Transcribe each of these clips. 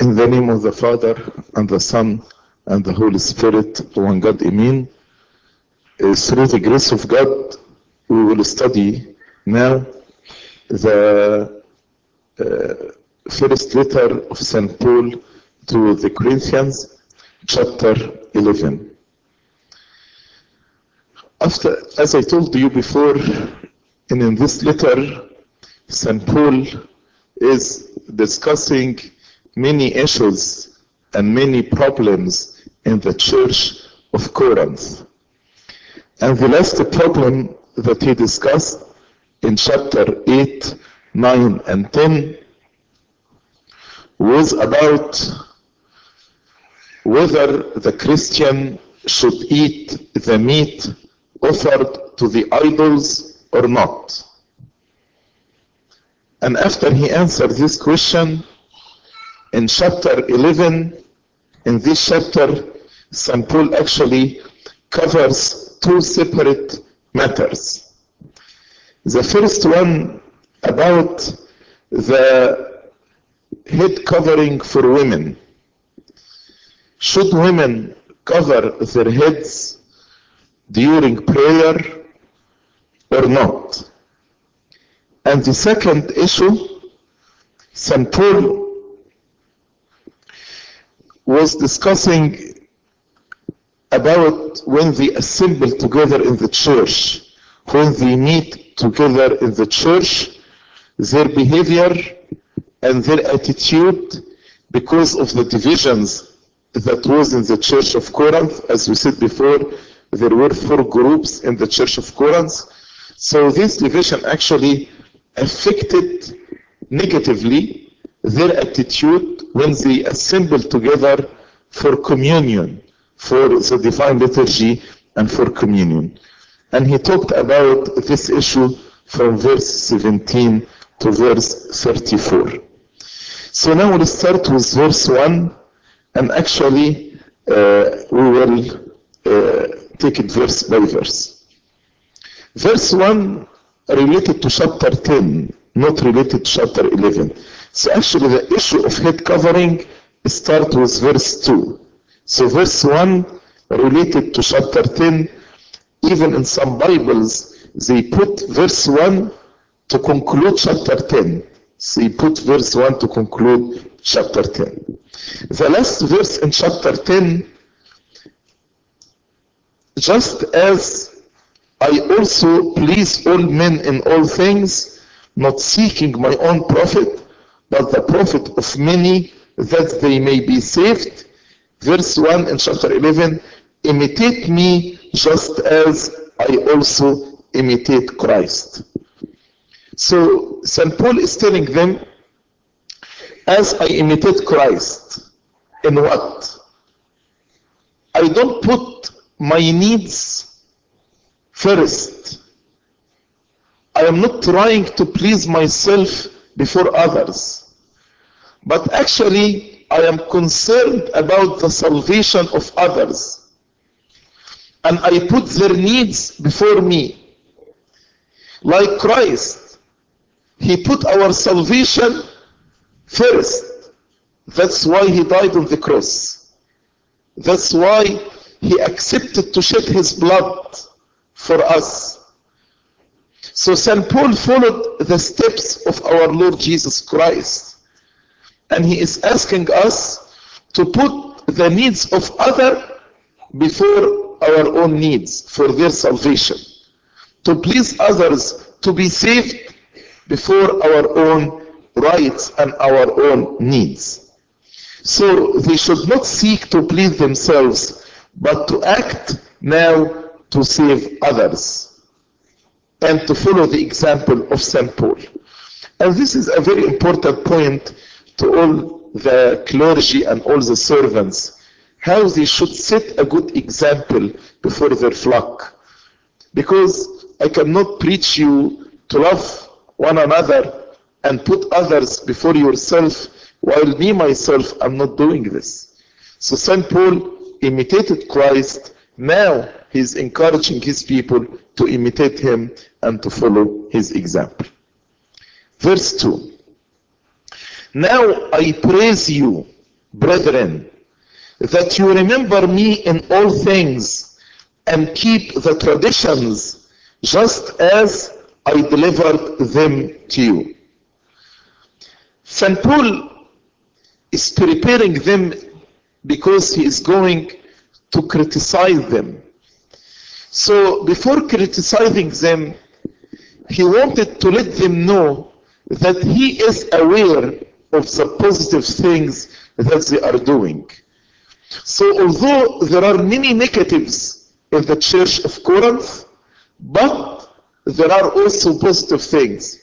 In the name of the Father, and the Son, and the Holy Spirit, one God, Amen. Through the grace of God, we will study now the uh, first letter of St. Paul to the Corinthians, chapter 11. After, as I told you before, and in this letter, St. Paul is discussing many issues and many problems in the church of Corinth. And the last problem that he discussed in chapter 8, 9, and 10 was about whether the Christian should eat the meat offered to the idols or not. And after he answered this question, in chapter 11, in this chapter, St. Paul actually covers two separate matters. The first one about the head covering for women. Should women cover their heads during prayer or not? And the second issue, St. Paul was discussing about when they assemble together in the church, when they meet together in the church, their behavior and their attitude because of the divisions that was in the church of Corinth. As we said before, there were four groups in the church of Corinth. So this division actually affected negatively their attitude when they assemble together for communion, for the divine liturgy and for communion. And he talked about this issue from verse 17 to verse 34. So now we'll start with verse 1 and actually uh, we will uh, take it verse by verse. Verse 1 related to chapter 10, not related to chapter 11. So actually the issue of head covering start with verse 2. So verse 1 related to chapter 10, even in some Bibles, they put verse 1 to conclude chapter 10. So they put verse 1 to conclude chapter 10. The last verse in chapter 10, just as I also please all men in all things, not seeking my own profit, but the profit of many, that they may be saved. Verse 1 in chapter 11, imitate me just as I also imitate Christ. So St. Paul is telling them, as I imitate Christ, in what? I don't put my needs first. I am not trying to please myself before others. But actually, I am concerned about the salvation of others. And I put their needs before me. Like Christ, He put our salvation first. That's why He died on the cross. That's why He accepted to shed His blood for us. So St. Paul followed the steps of our Lord Jesus Christ. And he is asking us to put the needs of other before our own needs for their salvation. To please others to be saved before our own rights and our own needs. So they should not seek to please themselves, but to act now to save others and to follow the example of St. Paul. And this is a very important point to all the clergy and all the servants, how they should set a good example before their flock. Because I cannot preach you to love one another and put others before yourself, while me myself am not doing this. So St. Paul imitated Christ. Now he's encouraging his people to imitate him and to follow his example. Verse 2. Now I praise you brethren, that you remember me in all things and keep the traditions just as I delivered them to you. St. Paul is preparing them because he is going to criticize them. So before criticizing them, he wanted to let them know that he is aware of the positive things that they are doing. So although there are many negatives in the church of Corinth, but there are also positive things.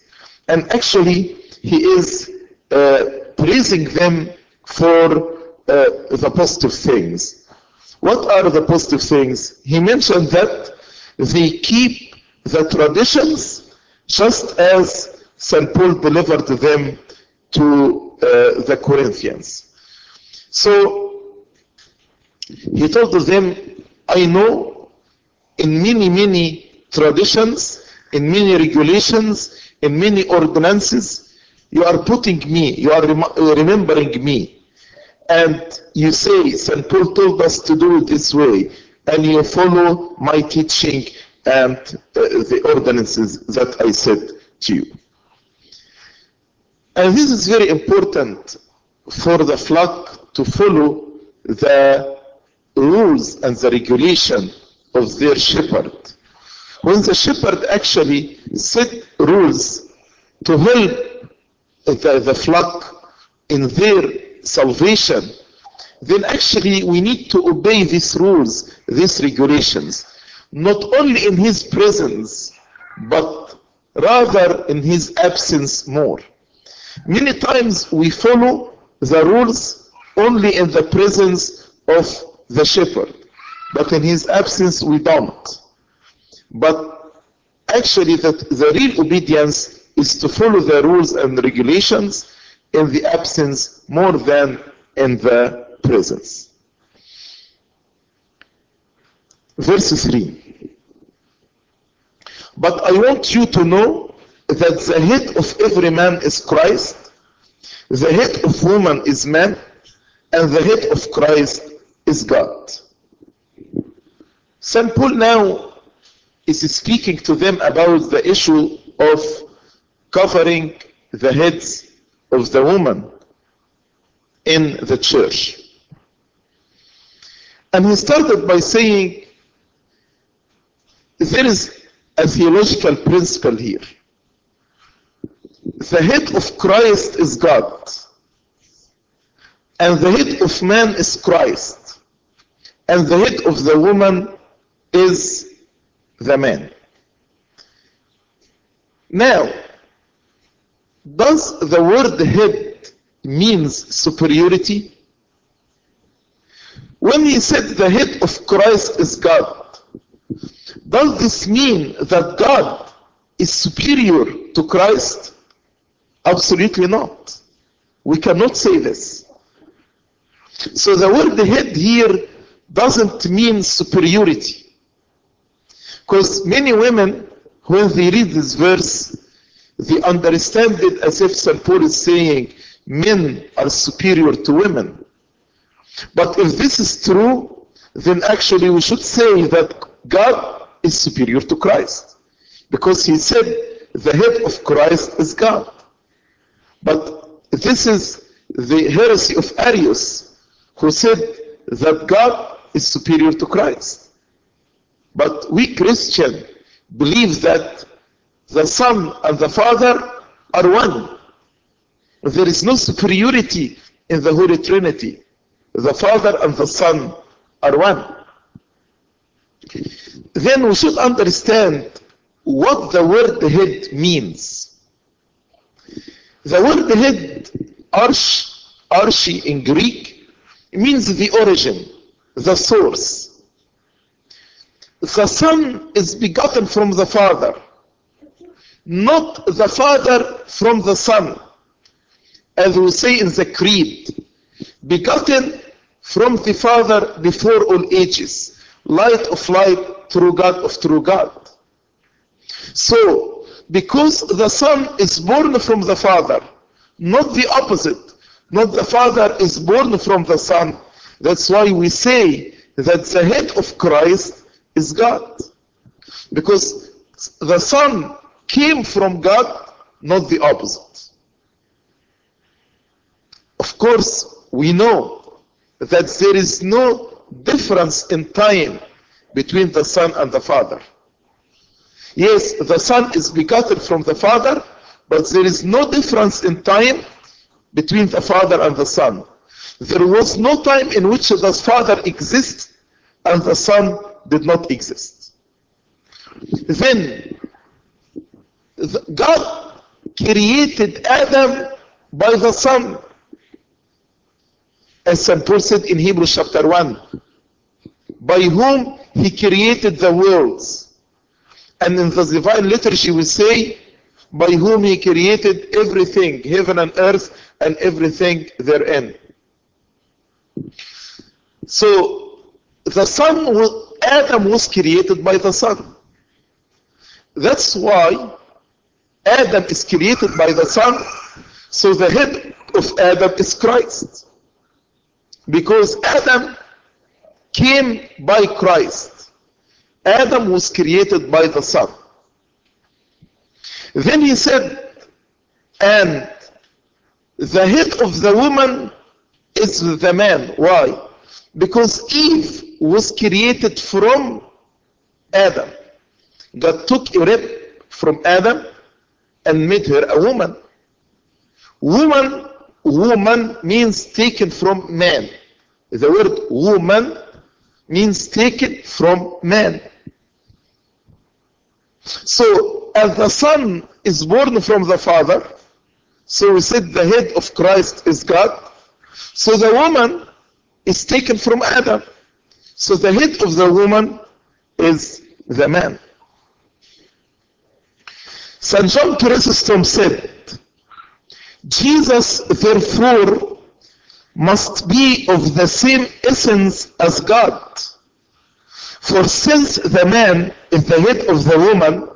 And actually, he is uh, praising them for uh, the positive things. What are the positive things? He mentioned that they keep the traditions just as St. Paul delivered them to uh, the Corinthians. So he told them, I know in many, many traditions, in many regulations, in many ordinances, you are putting me, you are rem- remembering me. And you say, St. Paul told us to do it this way, and you follow my teaching and uh, the ordinances that I said to you. And this is very important for the flock to follow the rules and the regulation of their shepherd. When the shepherd actually set rules to help the, the flock in their salvation, then actually we need to obey these rules, these regulations, not only in his presence, but rather in his absence more. Many times we follow the rules only in the presence of the shepherd, but in his absence we don't. But actually that the real obedience is to follow the rules and regulations in the absence more than in the presence. Verse 3. But I want you to know that the head of every man is Christ, the head of woman is man, and the head of Christ is God. St. Paul now is speaking to them about the issue of covering the heads of the woman in the church. And he started by saying there is a theological principle here. The head of Christ is God, and the head of man is Christ, and the head of the woman is the man. Now, does the word head means superiority? When he said the head of Christ is God, does this mean that God is superior to Christ? Absolutely not. We cannot say this. So the word head here doesn't mean superiority. Because many women, when they read this verse, they understand it as if St. Paul is saying men are superior to women. But if this is true, then actually we should say that God is superior to Christ. Because he said the head of Christ is God. But this is the heresy of Arius, who said that God is superior to Christ. But we Christian believe that the Son and the Father are one. There is no superiority in the Holy Trinity. The Father and the Son are one. Then we should understand what the word head means. The word head, arch, archi in Greek, means the origin, the source. The Son is begotten from the Father, not the Father from the Son, as we say in the Creed, begotten from the Father before all ages, light of light, true God of true God. So, because the Son is born from the Father, not the opposite, not the Father is born from the Son. That's why we say that the head of Christ is God. Because the Son came from God, not the opposite. Of course, we know that there is no difference in time between the Son and the Father. Yes, the Son is begotten from the Father, but there is no difference in time between the Father and the Son. There was no time in which the Father exists and the Son did not exist. Then, God created Adam by the Son. As St. Paul said in Hebrews chapter 1, by whom he created the worlds. And in the divine liturgy we say, by whom he created everything, heaven and earth, and everything therein. So, the Son, Adam was created by the Son. That's why Adam is created by the Son, so the head of Adam is Christ. Because Adam came by Christ. Adam was created by the Son. Then he said, and the head of the woman is the man. Why? Because Eve was created from Adam. God took a rib from Adam and made her a woman. Woman, woman means taken from man. The word woman means taken from man. So, as the Son is born from the Father, so we said the head of Christ is God. So the woman is taken from Adam. So the head of the woman is the man. St. John Chrysostom said, Jesus therefore must be of the same essence as God. For since the man is the head of the woman,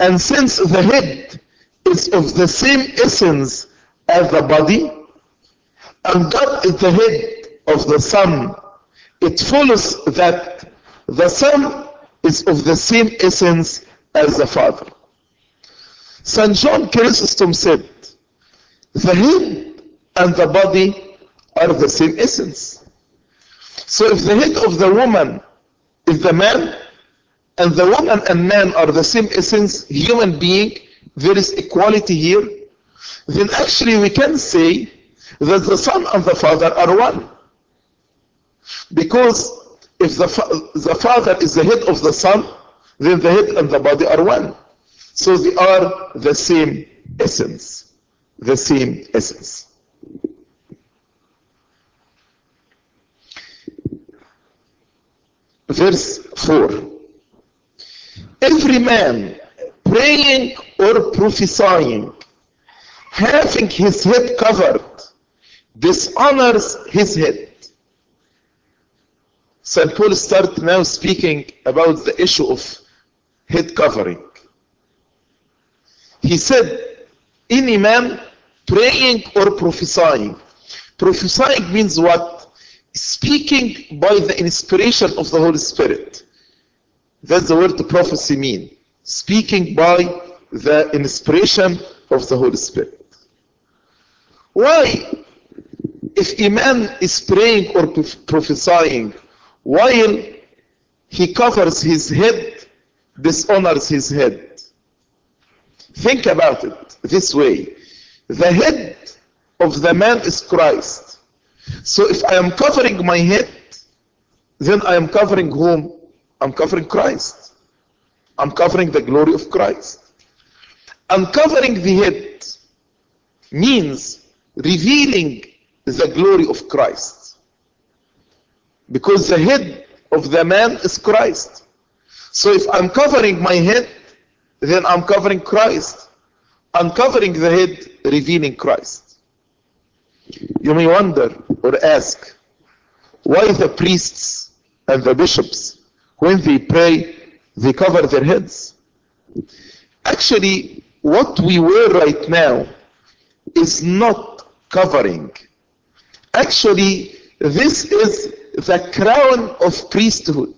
and since the head is of the same essence as the body, and God is the head of the Son, it follows that the Son is of the same essence as the Father. St. John Chrysostom said, the head and the body are the same essence. So if the head of the woman is the man, and the woman and man are the same essence, human being, there is equality here, then actually we can say that the Son and the Father are one. Because if the, the Father is the head of the Son, then the head and the body are one. So they are the same essence. The same essence. Verse 4. Every man praying or prophesying, having his head covered, dishonors his head. St. Paul starts now speaking about the issue of head covering. He said, any man praying or prophesying. Prophesying means what? Speaking by the inspiration of the Holy Spirit. That's the word prophecy mean. Speaking by the inspiration of the Holy Spirit. Why? If a man is praying or prophesying while he covers his head, dishonors his head. Think about it this way. The head of the man is Christ. So if I am covering my head, then I am covering whom? I'm covering Christ. I'm covering the glory of Christ. Uncovering the head means revealing the glory of Christ. Because the head of the man is Christ. So if I'm covering my head, then I'm covering Christ. Uncovering the head, revealing Christ. You may wonder or ask, why the priests and the bishops, when they pray, they cover their heads? Actually, what we wear right now is not covering. Actually, this is the crown of priesthood.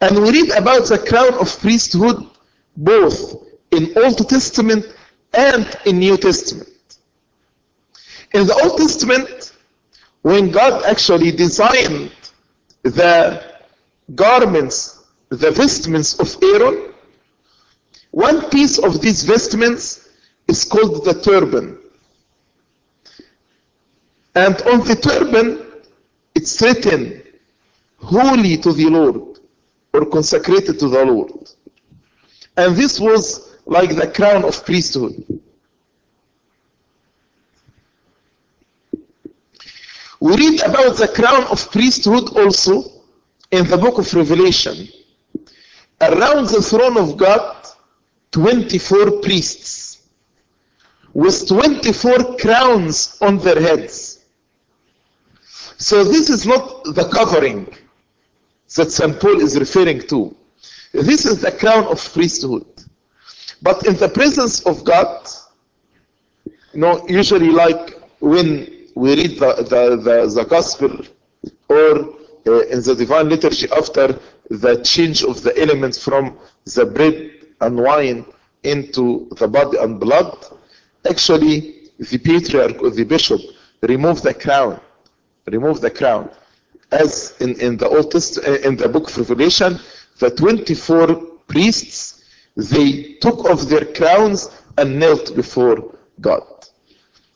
And we read about the crown of priesthood both in Old Testament and in New Testament. In the Old Testament, when God actually designed the garments, the vestments of Aaron, one piece of these vestments is called the turban. And on the turban, it's written, Holy to the Lord, or consecrated to the Lord. And this was like the crown of priesthood. We read about the crown of priesthood also in the book of Revelation. Around the throne of God, 24 priests with 24 crowns on their heads. So this is not the covering that St. Paul is referring to. This is the crown of priesthood. But in the presence of God, you know, usually like when we read the, the, the, the gospel or uh, in the divine liturgy after the change of the elements from the bread and wine into the body and blood, actually the patriarch or the bishop remove the crown, remove the crown. As in, in the Old Testament, uh, in the book of Revelation, the 24 priests, they took off their crowns and knelt before God.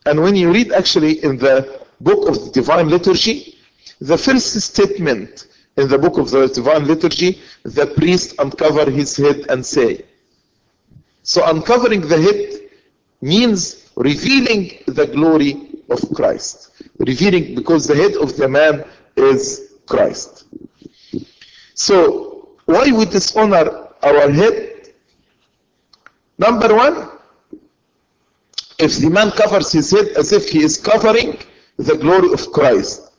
And when you read actually in the book of the divine liturgy, the first statement in the book of the divine liturgy, the priest uncover his head and say. So uncovering the head means revealing the glory of Christ. Revealing because the head of the man is Christ. So why we dishonor our head? Number one, if the man covers his head as if he is covering the glory of Christ.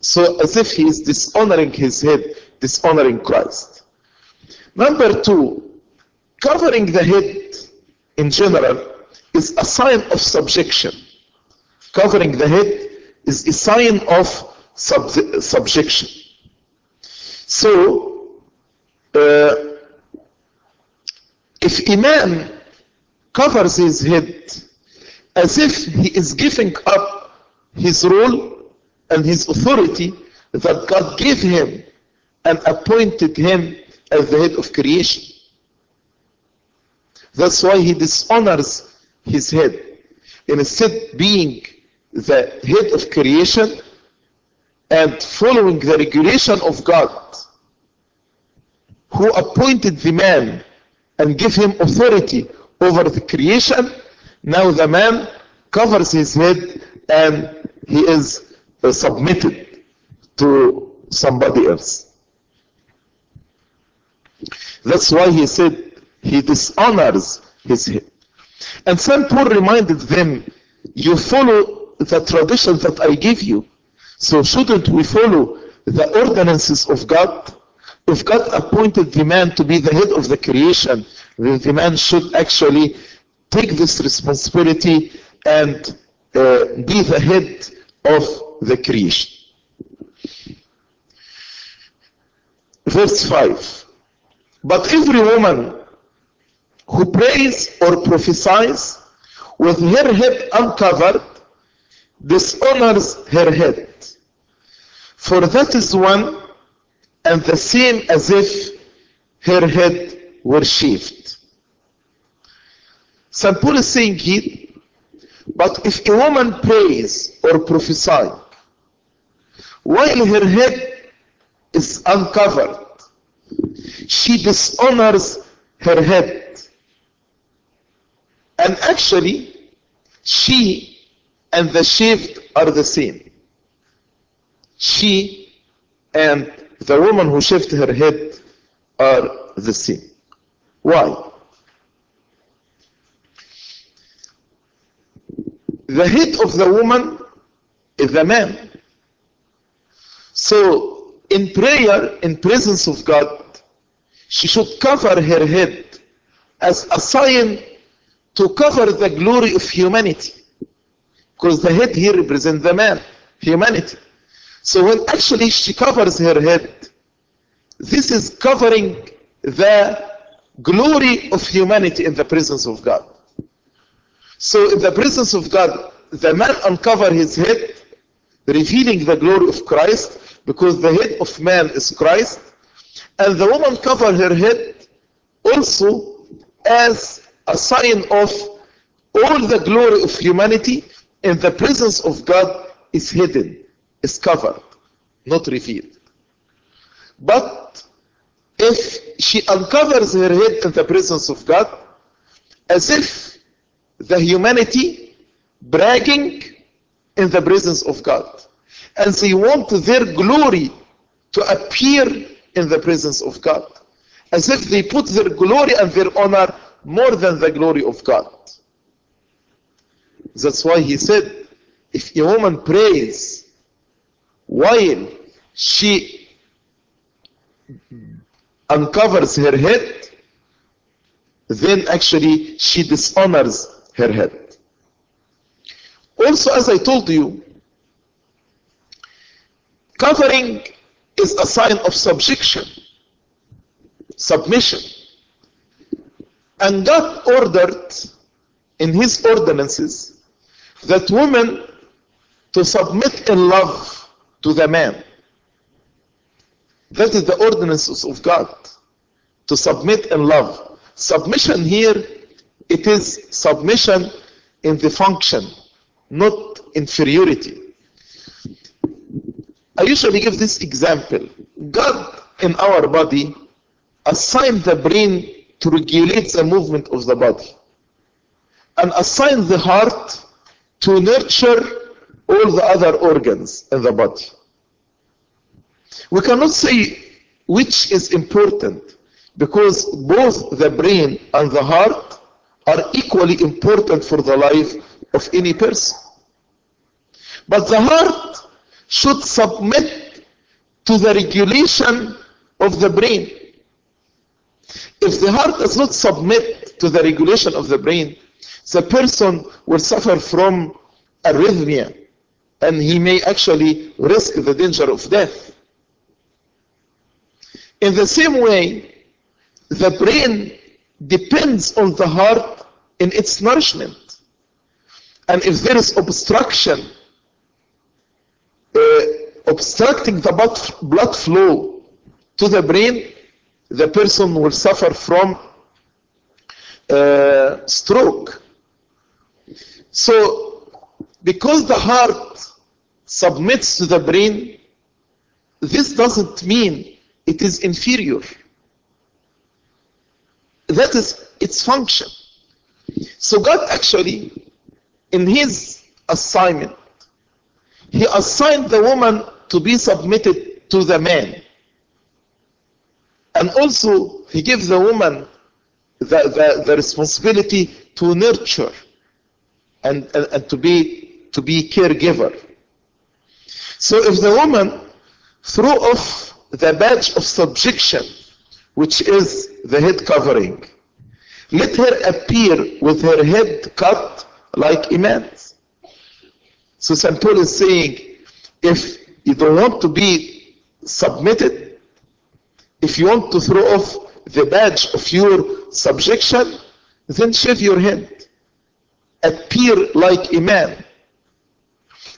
So as if he is dishonoring his head, dishonoring Christ. Number two, covering the head in general is a sign of subjection. Covering the head is a sign of sub subjection. So, uh, if a man covers his head as if he is giving up his role and his authority that God gave him and appointed him as the head of creation. That's why he dishonors his head. Instead, being the head of creation and following the regulation of God, who appointed the man and gave him authority over the creation, now the man covers his head and he is uh, submitted to somebody else. That's why he said he dishonors his head. And St. Paul reminded them, you follow the tradition that I give you. So shouldn't we follow the ordinances of God? If God appointed the man to be the head of the creation, then the man should actually take this responsibility and uh, be the head of the creation. Verse 5. But every woman who prays or prophesies with her head uncovered dishonors her head. For that is one and the same as if her head were shaved. St. Paul is saying here, but if a woman prays or prophesies while her head is uncovered, she dishonors her head. And actually, she and the shift are the same. She and the woman who shaved her head are the same. Why? The head of the woman is the man. So, in prayer, in presence of God, she should cover her head as a sign to cover the glory of humanity. Because the head here represents the man, humanity. So when actually she covers her head, this is covering the glory of humanity in the presence of God. So in the presence of God, the man uncover his head, revealing the glory of Christ, because the head of man is Christ, and the woman cover her head also as a sign of all the glory of humanity in the presence of God is hidden, is covered, not revealed. But if she uncovers her head in the presence of God, as if the humanity bragging in the presence of God, and they want their glory to appear in the presence of God, as if they put their glory and their honor more than the glory of God. That's why he said, if a woman prays while she uncovers her head, then actually she dishonors her head. Also, as I told you, covering is a sign of subjection, submission. And God ordered in His ordinances that women to submit in love to the man. That is the ordinances of God. To submit in love. Submission here, it is submission in the function, not inferiority. I usually give this example. God in our body assigned the brain to regulate the movement of the body and assigned the heart to nurture all the other organs in the body. We cannot say which is important because both the brain and the heart are equally important for the life of any person. But the heart should submit to the regulation of the brain. If the heart does not submit to the regulation of the brain, the person will suffer from arrhythmia and he may actually risk the danger of death. In the same way, the brain depends on the heart in its nourishment. And if there is obstruction, uh, obstructing the blood flow to the brain, the person will suffer from uh, stroke. So, because the heart submits to the brain, this doesn't mean it is inferior. That is its function. So God actually, in his assignment, he assigned the woman to be submitted to the man. And also, he gives the woman the, the, the responsibility to nurture and, and, and to be to be caregiver. So if the woman threw off the badge of subjection, which is the head covering, let her appear with her head cut like a man's. So St. Paul is saying, if you don't want to be submitted, if you want to throw off the badge of your subjection, then shave your head. Appear like a man.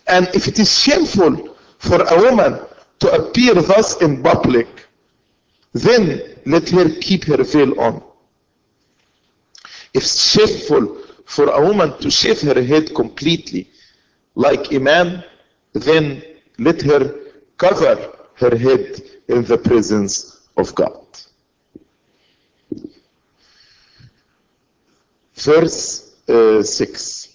And if it is shameful for a woman to appear thus in public, then let her keep her veil on. If shameful for a woman to shave her head completely like a man, then let her cover her head in the presence of God. Verse uh, 6.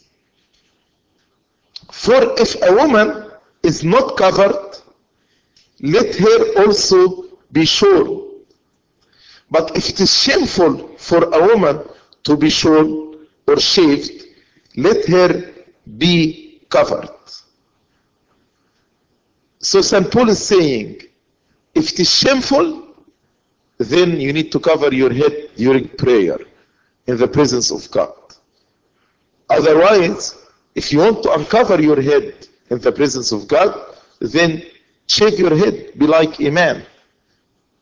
For if a woman is not covered, let her also be shorn. But if it is shameful for a woman to be shorn or shaved, let her be covered. So St. Paul is saying, if it is shameful, then you need to cover your head during prayer in the presence of God. Otherwise, If you want to uncover your head in the presence of God, then shave your head, be like a man.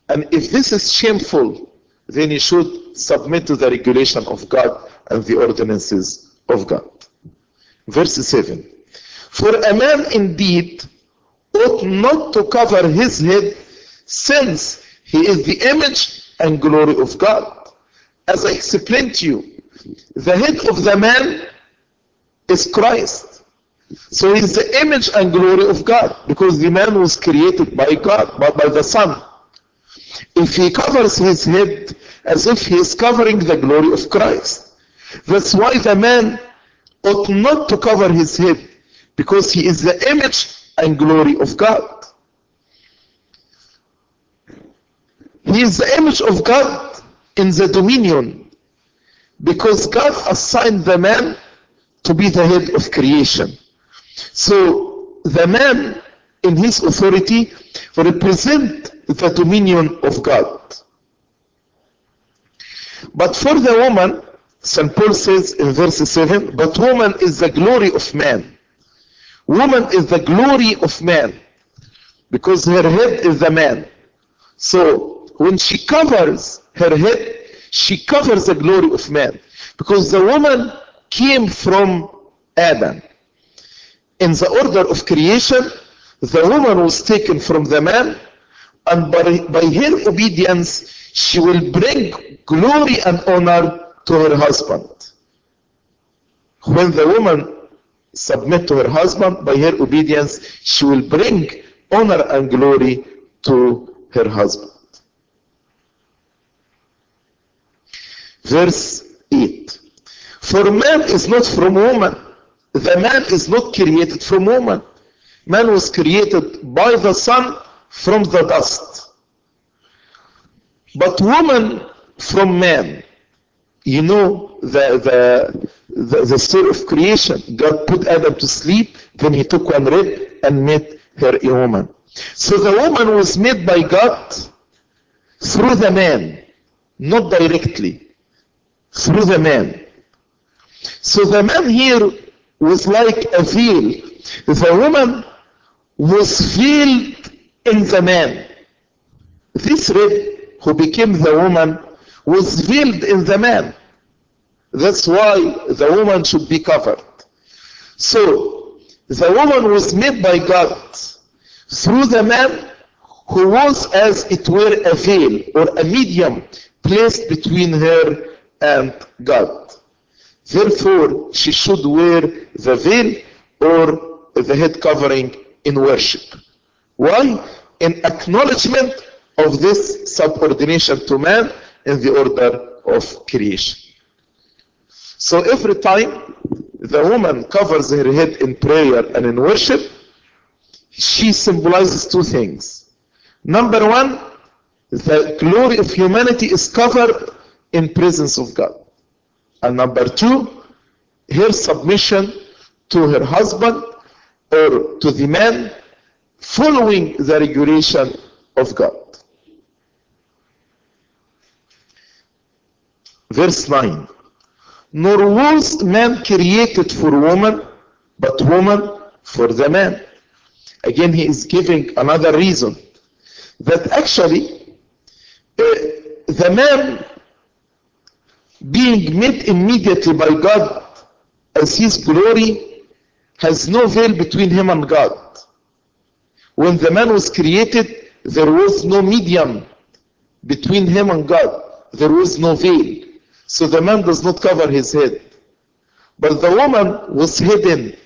And if this is shameful, then you should submit to the regulation of God and the ordinances of God. Verse 7. For a man indeed ought not to cover his head since he is the image and glory of God. As I explained to you, the head of the man is Christ. So he's the image and glory of God because the man was created by God, by, by the Son. If he covers his head as if he is covering the glory of Christ. That's why the man ought not to cover his head because he is the image and glory of God. He is the image of God in the dominion because God assigned the man to be the head of creation. So the man in his authority represent the dominion of God. But for the woman, St. Paul says in verse 7, but woman is the glory of man. Woman is the glory of man because her head is the man. So when she covers her head, she covers the glory of man because the woman came from Adam. In the order of creation, the woman was taken from the man and by, by her obedience, she will bring glory and honor to her husband. When the woman submit to her husband by her obedience, she will bring honor and glory to her husband. Verse 8. For man is not from woman. The man is not created from woman. Man was created by the Son from the dust. But woman from man. You know the, the, the, the story of creation. God put Adam to sleep, then he took one rib and made her a woman. So the woman was made by God through the man, not directly, through the man. So the man here was like a veil. The woman was veiled in the man. This rib who became the woman was veiled in the man. That's why the woman should be covered. So, the woman was made by God through the man who was as it were a veil or a medium placed between her and God. Therefore, she should wear the veil or the head covering in worship. Why? In acknowledgement of this subordination to man in the order of creation. So every time the woman covers her head in prayer and in worship, she symbolizes two things. Number one, the glory of humanity is covered in presence of God. And number two, her submission to her husband or to the man following the regulation of God. Verse 9. Nor was man created for woman, but woman for the man. Again, he is giving another reason that actually uh, the man being made immediately by God as his glory has no veil between him and God. When the man was created, there was no medium between him and God. There was no veil. So the man does not cover his head. But the woman was hidden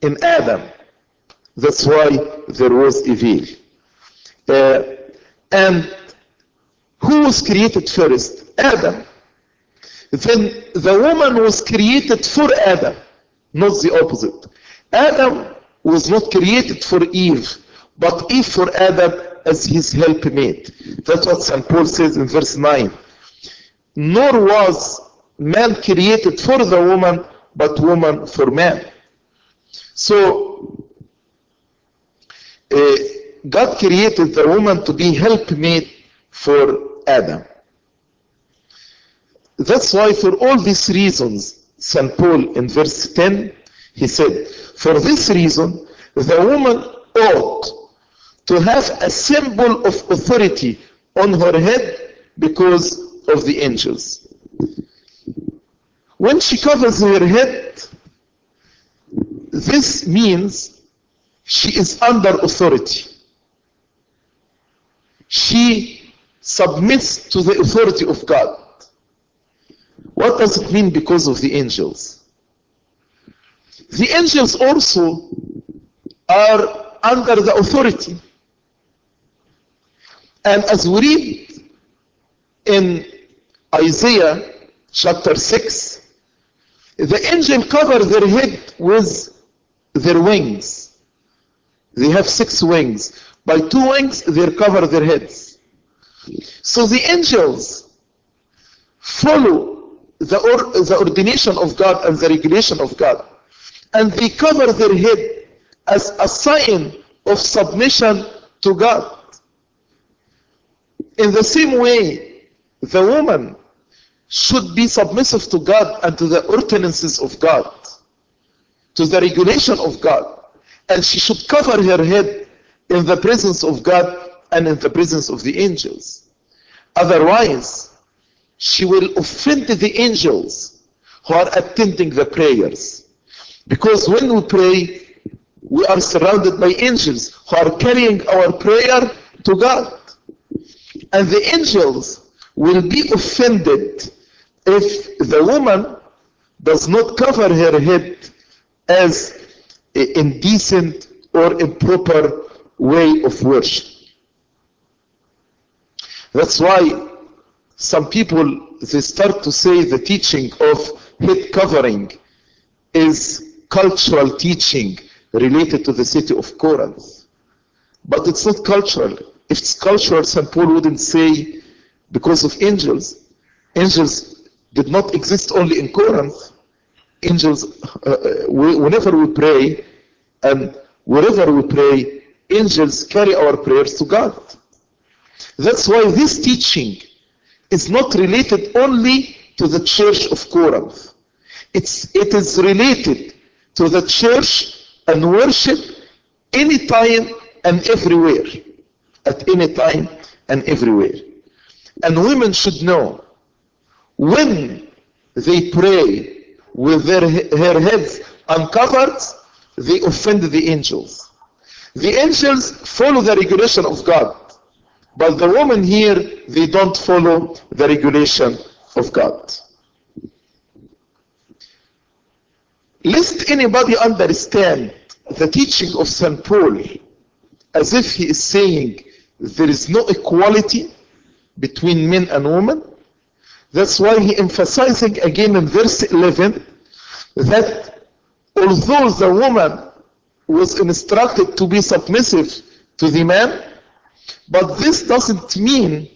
in Adam. That's why there was a veil. Uh, and who was created first? Adam. Then the woman was created for Adam, not the opposite. Adam was not created for Eve, but Eve for Adam as his helpmate. That's what St. Paul says in verse 9. Nor was man created for the woman, but woman for man. So, uh, God created the woman to be helpmate for Adam. That's why for all these reasons, St. Paul in verse 10, He said, for this reason, the woman ought to have a symbol of authority on her head because of the angels. When she covers her head, this means she is under authority. She submits to the authority of God. What does it mean because of the angels? The angels also are under the authority. And as we read in Isaiah chapter 6, the angel cover their head with their wings. They have six wings. By two wings, they cover their heads. So the angels follow the, or, the ordination of God and the regulation of God. And they cover their head as a sign of submission to God. In the same way, the woman should be submissive to God and to the ordinances of God, to the regulation of God. And she should cover her head in the presence of God and in the presence of the angels. Otherwise, she will offend the angels who are attending the prayers. Because when we pray, we are surrounded by angels who are carrying our prayer to God. And the angels will be offended if the woman does not cover her head as indecent or improper way of worship. That's why some people they start to say the teaching of head covering is cultural teaching related to the city of Corinth. But it's not cultural. If it's cultural, St. Paul wouldn't say because of angels. Angels did not exist only in Corinth. Angels, uh, we, whenever we pray and wherever we pray, angels carry our prayers to God. That's why this teaching is not related only to the church of Corinth. It's, it is related to the church and worship anytime and everywhere. At any time and everywhere. And women should know when they pray with their, their heads uncovered, they offend the angels. The angels follow the regulation of God. But the women here, they don't follow the regulation of God. Lest anybody understand the teaching of St. Paul as if he is saying there is no equality between men and women. That's why he emphasizing again in verse 11 that although the woman was instructed to be submissive to the man, but this doesn't mean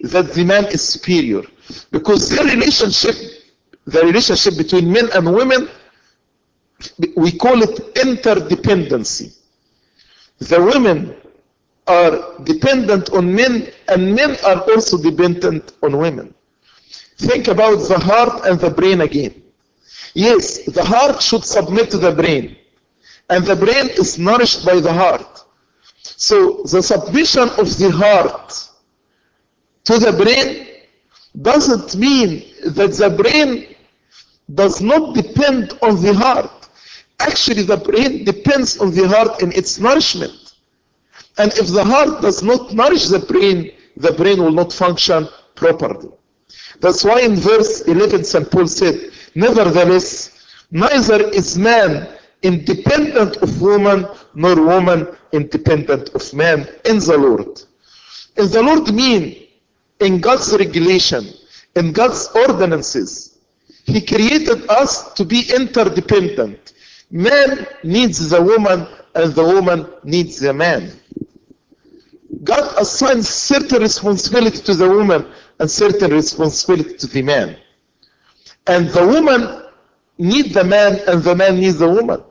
that the man is superior. Because the relationship, the relationship between men and women, we call it interdependency. The women are dependent on men and men are also dependent on women. Think about the heart and the brain again. Yes, the heart should submit to the brain. And the brain is nourished by the heart. So the submission of the heart to the brain doesn't mean that the brain does not depend on the heart. Actually, the brain depends on the heart in its nourishment. And if the heart does not nourish the brain, the brain will not function properly. That's why in verse 11, St. Paul said, Nevertheless, neither is man independent of woman, nor woman independent of man in the Lord. In the Lord mean in God's regulation, in God's ordinances. He created us to be interdependent. Man needs the woman and the woman needs the man. God assigns certain responsibility to the woman and certain responsibility to the man. And the woman needs the man and the man needs the woman.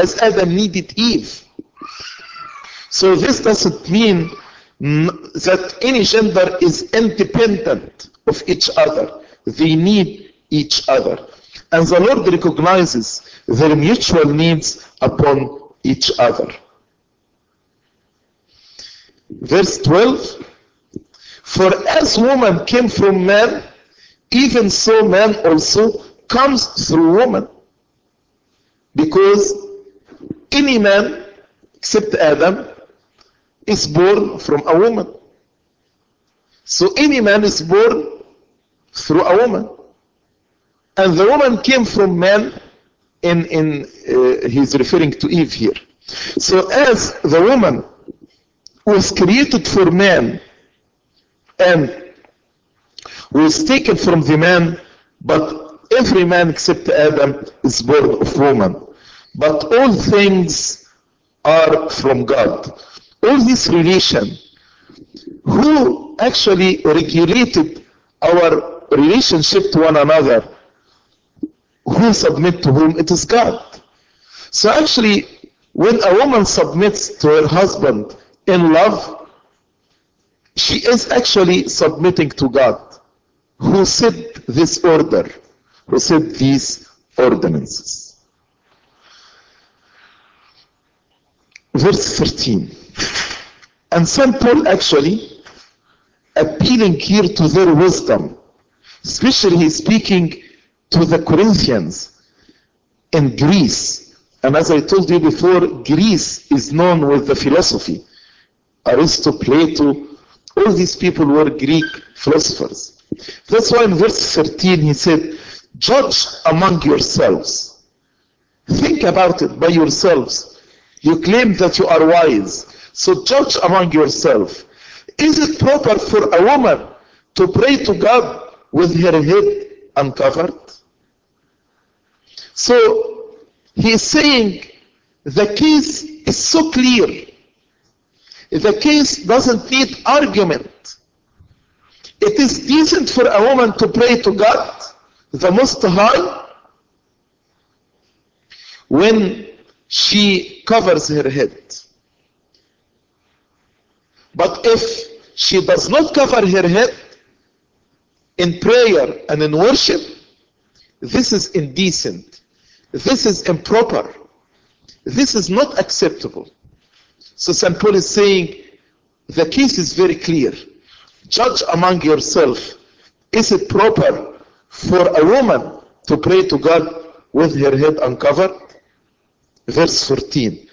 As Adam needed Eve. So this doesn't mean that any gender is independent of each other. They need each other. And the Lord recognizes their mutual needs upon each other. Verse 12 For as woman came from man, even so man also comes through woman. Because any man except Adam is born from a woman. So any man is born through a woman. And the woman came from man in, in uh, he's referring to Eve here. So as the woman was created for man and was taken from the man, but every man except Adam is born of woman. But all things are from God. All this relation, who actually regulated our relationship to one another, who submit to whom? It is God. So actually, when a woman submits to her husband in love, she is actually submitting to God, who set this order, who set these ordinances. Verse 13. And St. Paul actually appealing here to their wisdom, especially he's speaking to the Corinthians in Greece. And as I told you before, Greece is known with the philosophy. Aristotle, Plato, all these people were Greek philosophers. That's why in verse 13 he said, Judge among yourselves. Think about it by yourselves. You claim that you are wise. So judge among yourself. Is it proper for a woman to pray to God with her head uncovered? So he is saying the case is so clear. The case doesn't need argument. It is decent for a woman to pray to God, the Most High, when she covers her head. But if she does not cover her head in prayer and in worship, this is indecent. This is improper. This is not acceptable. So St. Paul is saying the case is very clear. Judge among yourself. Is it proper for a woman to pray to God with her head uncovered? Verse 14.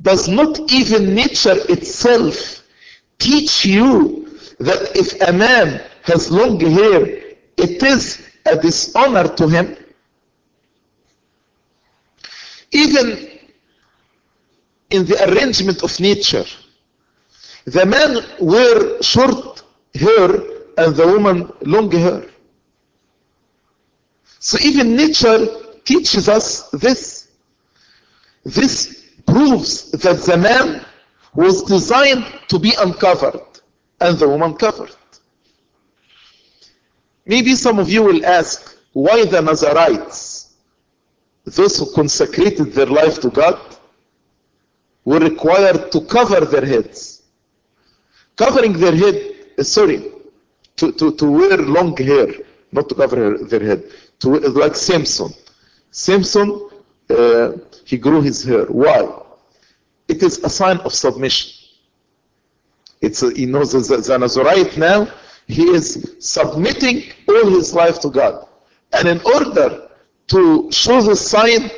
Does not even nature itself teach you that if a man has long hair, it is a dishonor to him? Even in the arrangement of nature, the man wear short hair and the woman long hair. So even nature teaches us this. This proves that the man was designed to be uncovered and the woman covered. Maybe some of you will ask, why the Nazarites, those who consecrated their life to God, were required to cover their heads? Covering their head, uh, sorry, to, to, to wear long hair, not to cover their head, to like Samson. Samson, uh, he grew his hair. Why? It is a sign of submission. It's a, he knows the, the Nazarite now, he is submitting all his life to God. And in order to show the sign,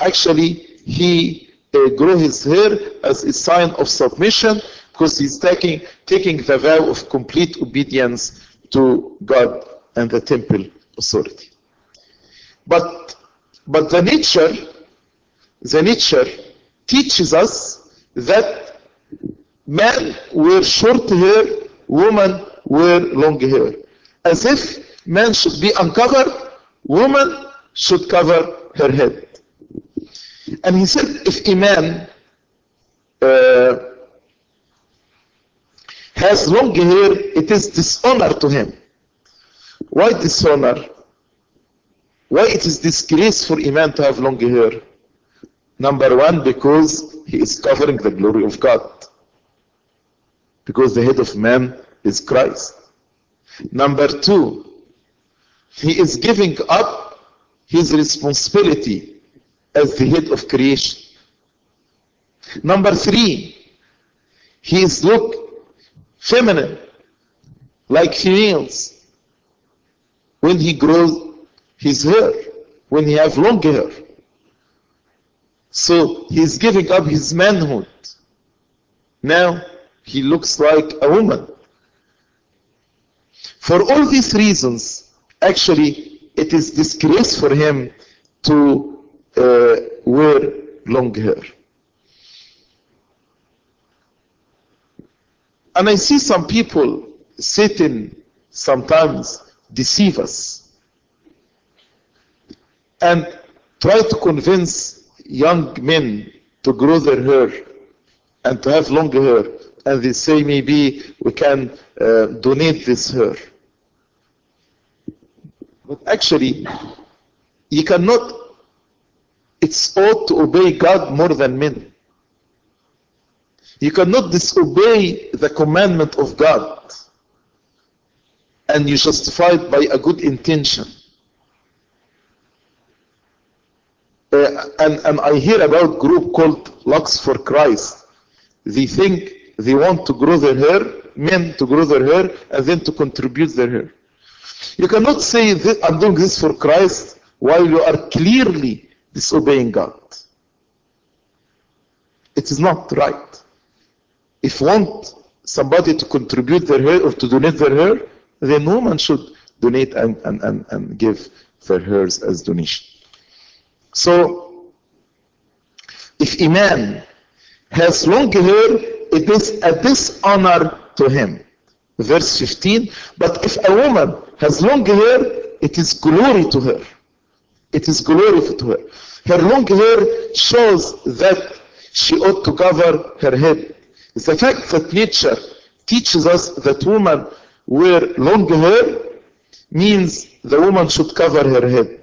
actually, he uh, grew his hair as a sign of submission because he's taking, taking the vow of complete obedience to God and the temple authority. But, but the nature, the nature teaches us that men wear short hair, women wear long hair. As if man should be uncovered, woman should cover her head. And he said, if a man uh, has long hair, it is dishonor to him. Why dishonor? Why it is disgrace for a man to have long hair? Number one, because he is covering the glory of God. Because the head of man is Christ. Number two, he is giving up his responsibility as the head of creation. Number three, he is look feminine, like females. When he grows his hair, when he have long hair. So he's giving up his manhood. Now he looks like a woman. For all these reasons, actually, it is disgrace for him to uh, wear long hair. And I see some people, Satan sometimes deceive us and try to convince young men to grow their hair and to have long hair. And they say maybe we can uh, donate this hair. But actually, you cannot, it's ought to obey God more than men. You cannot disobey the commandment of God and you justify it by a good intention. Uh, and, and I hear about group called Lux for Christ. They think they want to grow their hair, men to grow their hair, and then to contribute their hair. You cannot say, I'm doing this for Christ while you are clearly disobeying God. It is not right. If you want somebody to contribute their hair or to donate their hair, then woman should donate and, and, and, and give their hairs as donation. So, if a man has long hair, it is a dishonor to him. Verse 15. But if a woman has long hair, it is glory to her. It is glory to her. Her long hair shows that she ought to cover her head. The fact that nature teaches us that women wear long hair means the woman should cover her head.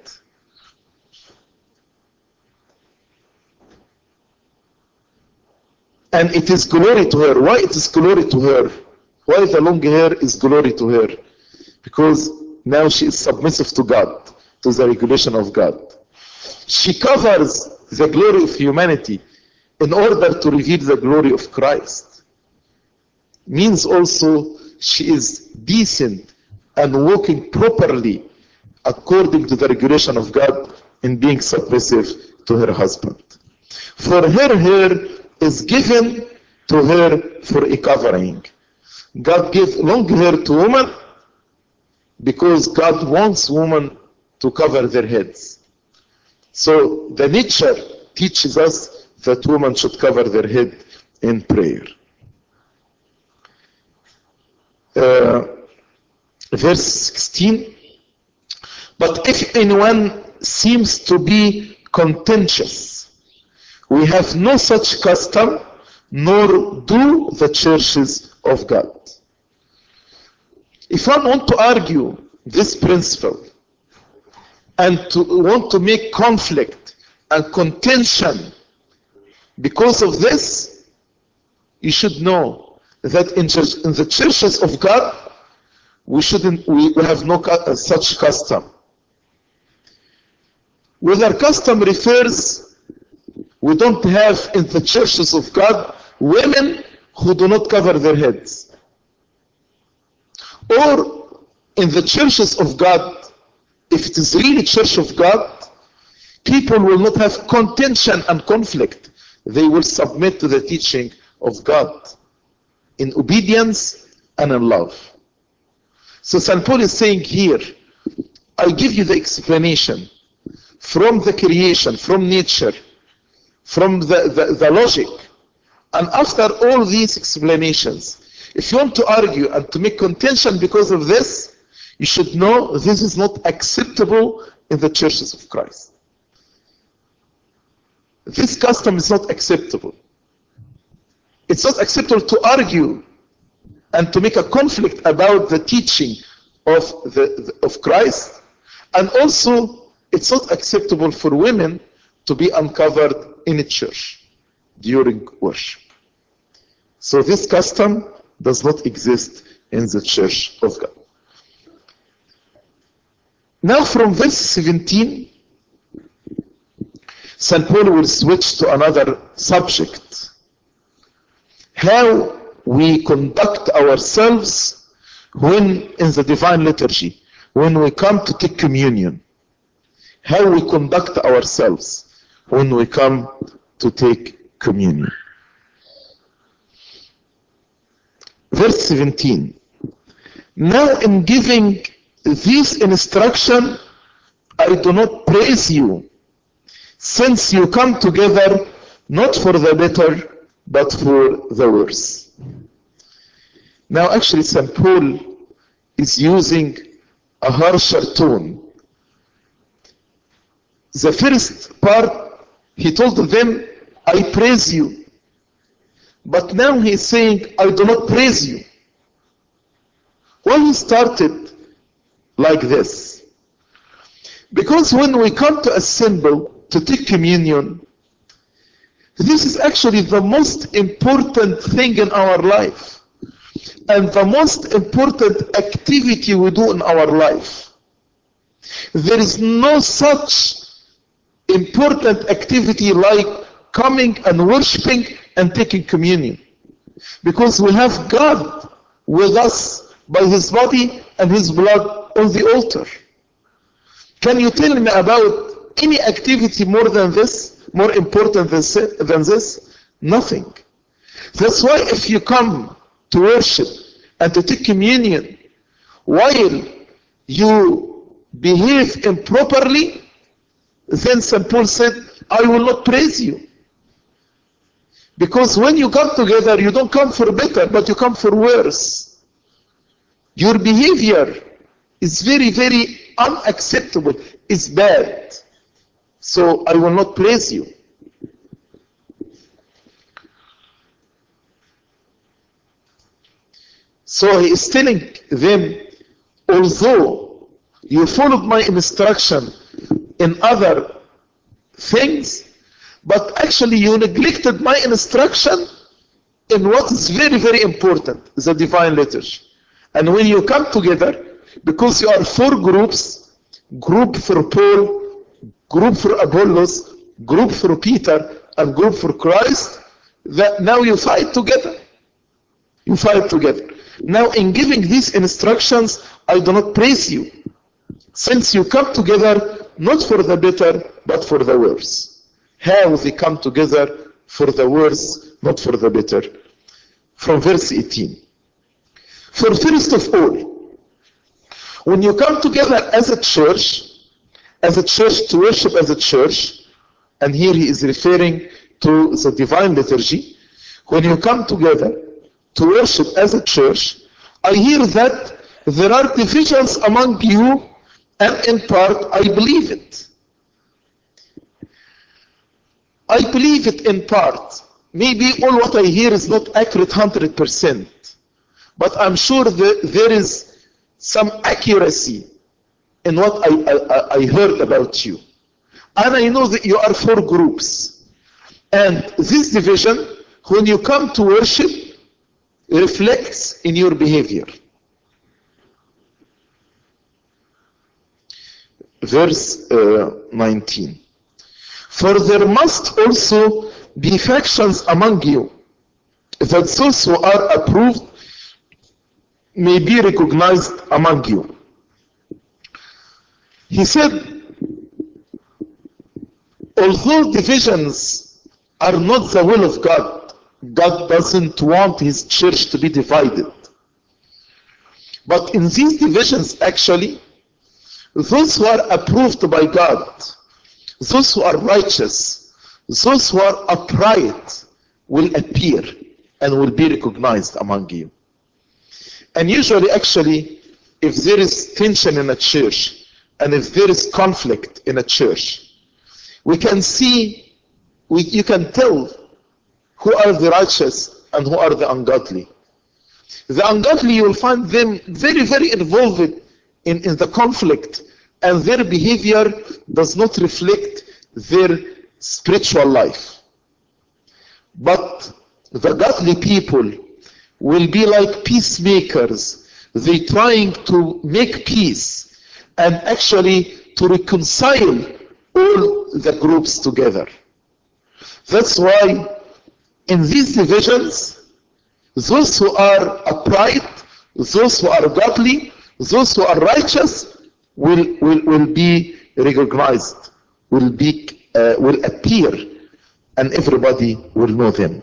And it is glory to her. Why it is glory to her? Why the long hair is glory to her? Because now she is submissive to God, to the regulation of God. She covers the glory of humanity in order to reveal the glory of Christ. Means also she is decent and walking properly according to the regulation of God in being submissive to her husband. For her hair is given to her for a covering. God gave long hair to women because God wants women to cover their heads. So the nature teaches us that women should cover their head in prayer. Uh, verse 16. But if anyone seems to be contentious, we have no such custom, nor do the churches of God. If one want to argue this principle and to want to make conflict and contention because of this, you should know that in, church, in the churches of God, we shouldn't, we, have no uh, such custom. Whether custom refers, we don't have in the churches of God women who do not cover their heads. Or in the churches of God, if it is really church of God, people will not have contention and conflict. They will submit to the teaching of God in obedience and in love. So St. Paul is saying here, I give you the explanation from the creation, from nature, from the, the, the logic. And after all these explanations, if you want to argue and to make contention because of this, you should know this is not acceptable in the churches of Christ. This custom is not acceptable. It's not acceptable to argue and to make a conflict about the teaching of, the, of Christ. And also, it's not acceptable for women to be uncovered in a church during worship. So this custom does not exist in the church of God. Now from verse 17, St. Paul will switch to another subject. How we conduct ourselves when in the divine liturgy, when we come to take communion. How we conduct ourselves when we come to take communion. Verse 17. Now in giving this instruction, I do not praise you, since you come together not for the better, but for the worse. Now actually St. Paul is using a harsher tone. The first part, he told them, I praise you. But now he's saying, I do not praise you. Why he started like this. Because when we come to assemble to take communion, this is actually the most important thing in our life and the most important activity we do in our life. There is no such important activity like coming and worshiping and taking communion. Because we have God with us by His body and His blood on the altar. Can you tell me about any activity more than this, more important than this? Nothing. That's why if you come to worship and to take communion while you behave improperly, then St. Paul said, I will not praise you. Because when you come together, you don't come for better, but you come for worse. Your behavior is very, very unacceptable, It's bad. So I will not praise you. So he is telling them, although you followed my instruction in other things, but actually you neglected my instruction in what is very, very important, the divine liturgy. And when you come together, because you are four groups, group for Paul, group for Apollos, group for Peter, and group for Christ, that now you fight together. You fight together. Now in giving these instructions, I do not praise you. Since you come together not for the better, but for the worse. How they come together for the worse, not for the better. From verse 18. For first of all, when you come together as a church, as a church to worship as a church, and here he is referring to the divine liturgy, when you come together to worship as a church, I hear that there are divisions among you, and in part I believe it. I believe it in part. Maybe all what I hear is not accurate 100%, but I'm sure that there is some accuracy in what I, I, I heard about you. And I know that you are four groups. And this division, when you come to worship, reflects in your behavior. Verse uh, 19. For there must also be factions among you, that those who are approved may be recognized among you. He said, although divisions are not the will of God, God doesn't want his church to be divided. But in these divisions, actually, those who are approved by God, those who are righteous, those who are upright will appear and will be recognized among you. And usually, actually, if there is tension in a church and if there is conflict in a church, we can see, we, you can tell who are the righteous and who are the ungodly. The ungodly, you will find them very, very involved in, in the conflict, and their behavior does not reflect their spiritual life. But the godly people will be like peacemakers. They're trying to make peace and actually to reconcile all the groups together. That's why in these divisions, those who are upright, those who are godly, those who are righteous will, will, will be recognized, will, be, uh, will appear, and everybody will know them.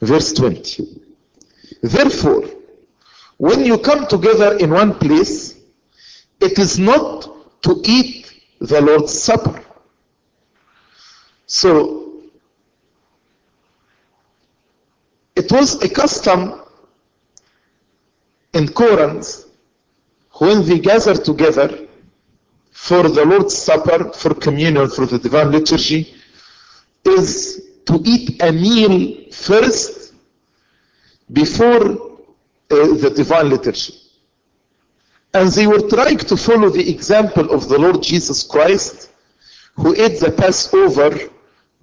Verse 20. Therefore, when you come together in one place, it is not to eat the Lord's Supper. So, it was a custom in Corinth when they gather together for the Lord's Supper, for communion, for the divine liturgy, is to eat a meal first before uh, the divine liturgy. And they were trying to follow the example of the Lord Jesus Christ, who ate the Passover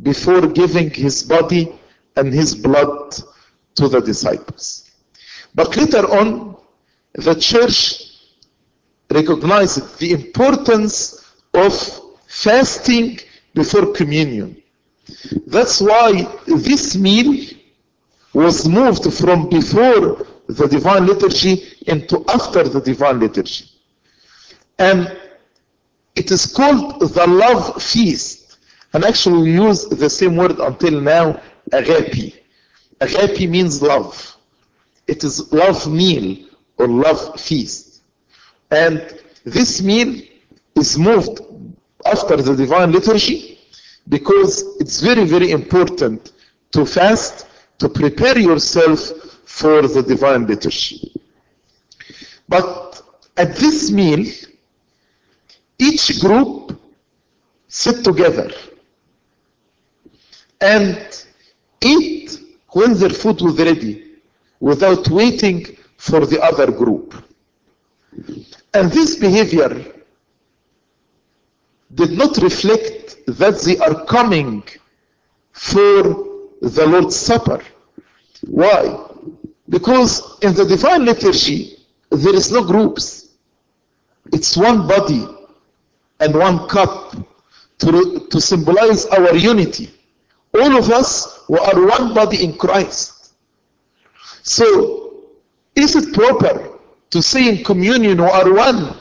before giving his body and his blood to the disciples. But later on, the church recognized the importance of fasting before communion. That's why this meal was moved from before the divine liturgy into after the divine liturgy. And it is called the love feast. And actually we use the same word until now, agape. Agape means love. It is love meal or love feast. And this meal is moved after the divine liturgy because it's very, very important to fast, to prepare yourself for the divine liturgy. But at this meal, each group sit together and eat when their food was ready without waiting for the other group. And this behavior did not reflect that they are coming for the Lord's Supper. Why? Because in the divine liturgy, there is no groups. It's one body and one cup to, to symbolize our unity. All of us are one body in Christ. So, is it proper to say in communion we are one?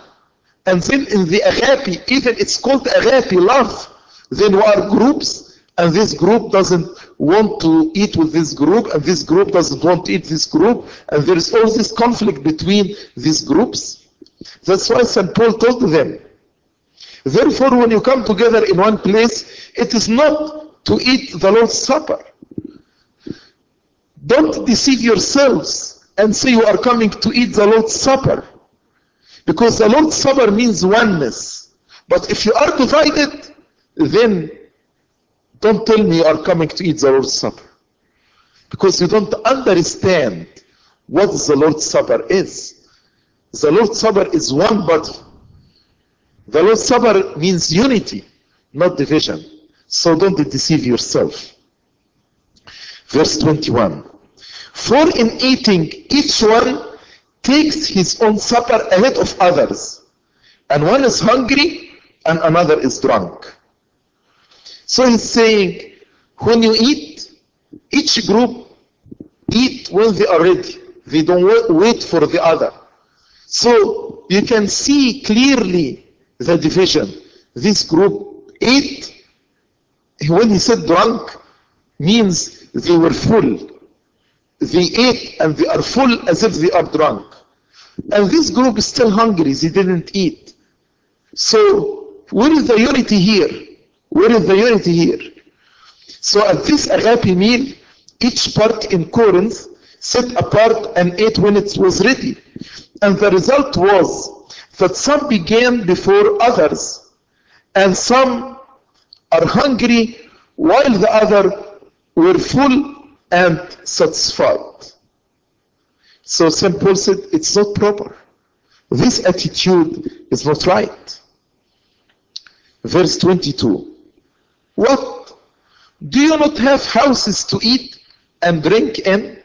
And then in the agape, even it's called agape, love, then we are groups, and this group doesn't want to eat with this group, and this group doesn't want to eat this group, and there is all this conflict between these groups. That's why St. Paul told them. Therefore, when you come together in one place, it is not to eat the Lord's Supper. Don't deceive yourselves and say you are coming to eat the Lord's Supper. Because the Lord's Supper means oneness. But if you are divided, then don't tell me you are coming to eat the Lord's Supper. Because you don't understand what the Lord's Supper is. The Lord's Supper is one body. The Lord's Supper means unity, not division. So don't deceive yourself. Verse 21. For in eating, each one takes his own supper ahead of others. And one is hungry and another is drunk. So he's saying, when you eat, each group eat when they are ready. They don't wait for the other. So you can see clearly the division. This group ate, when he said drunk, means they were full. They ate and they are full as if they are drunk. And this group is still hungry, they didn't eat. So, where is the unity here? Where is the unity here? So at this agape meal, each part in Corinth set apart and ate when it was ready. And the result was that some began before others, and some are hungry while the other were full and satisfied. So St. Paul said it's not proper. This attitude is not right. Verse 22. What? Do you not have houses to eat and drink in?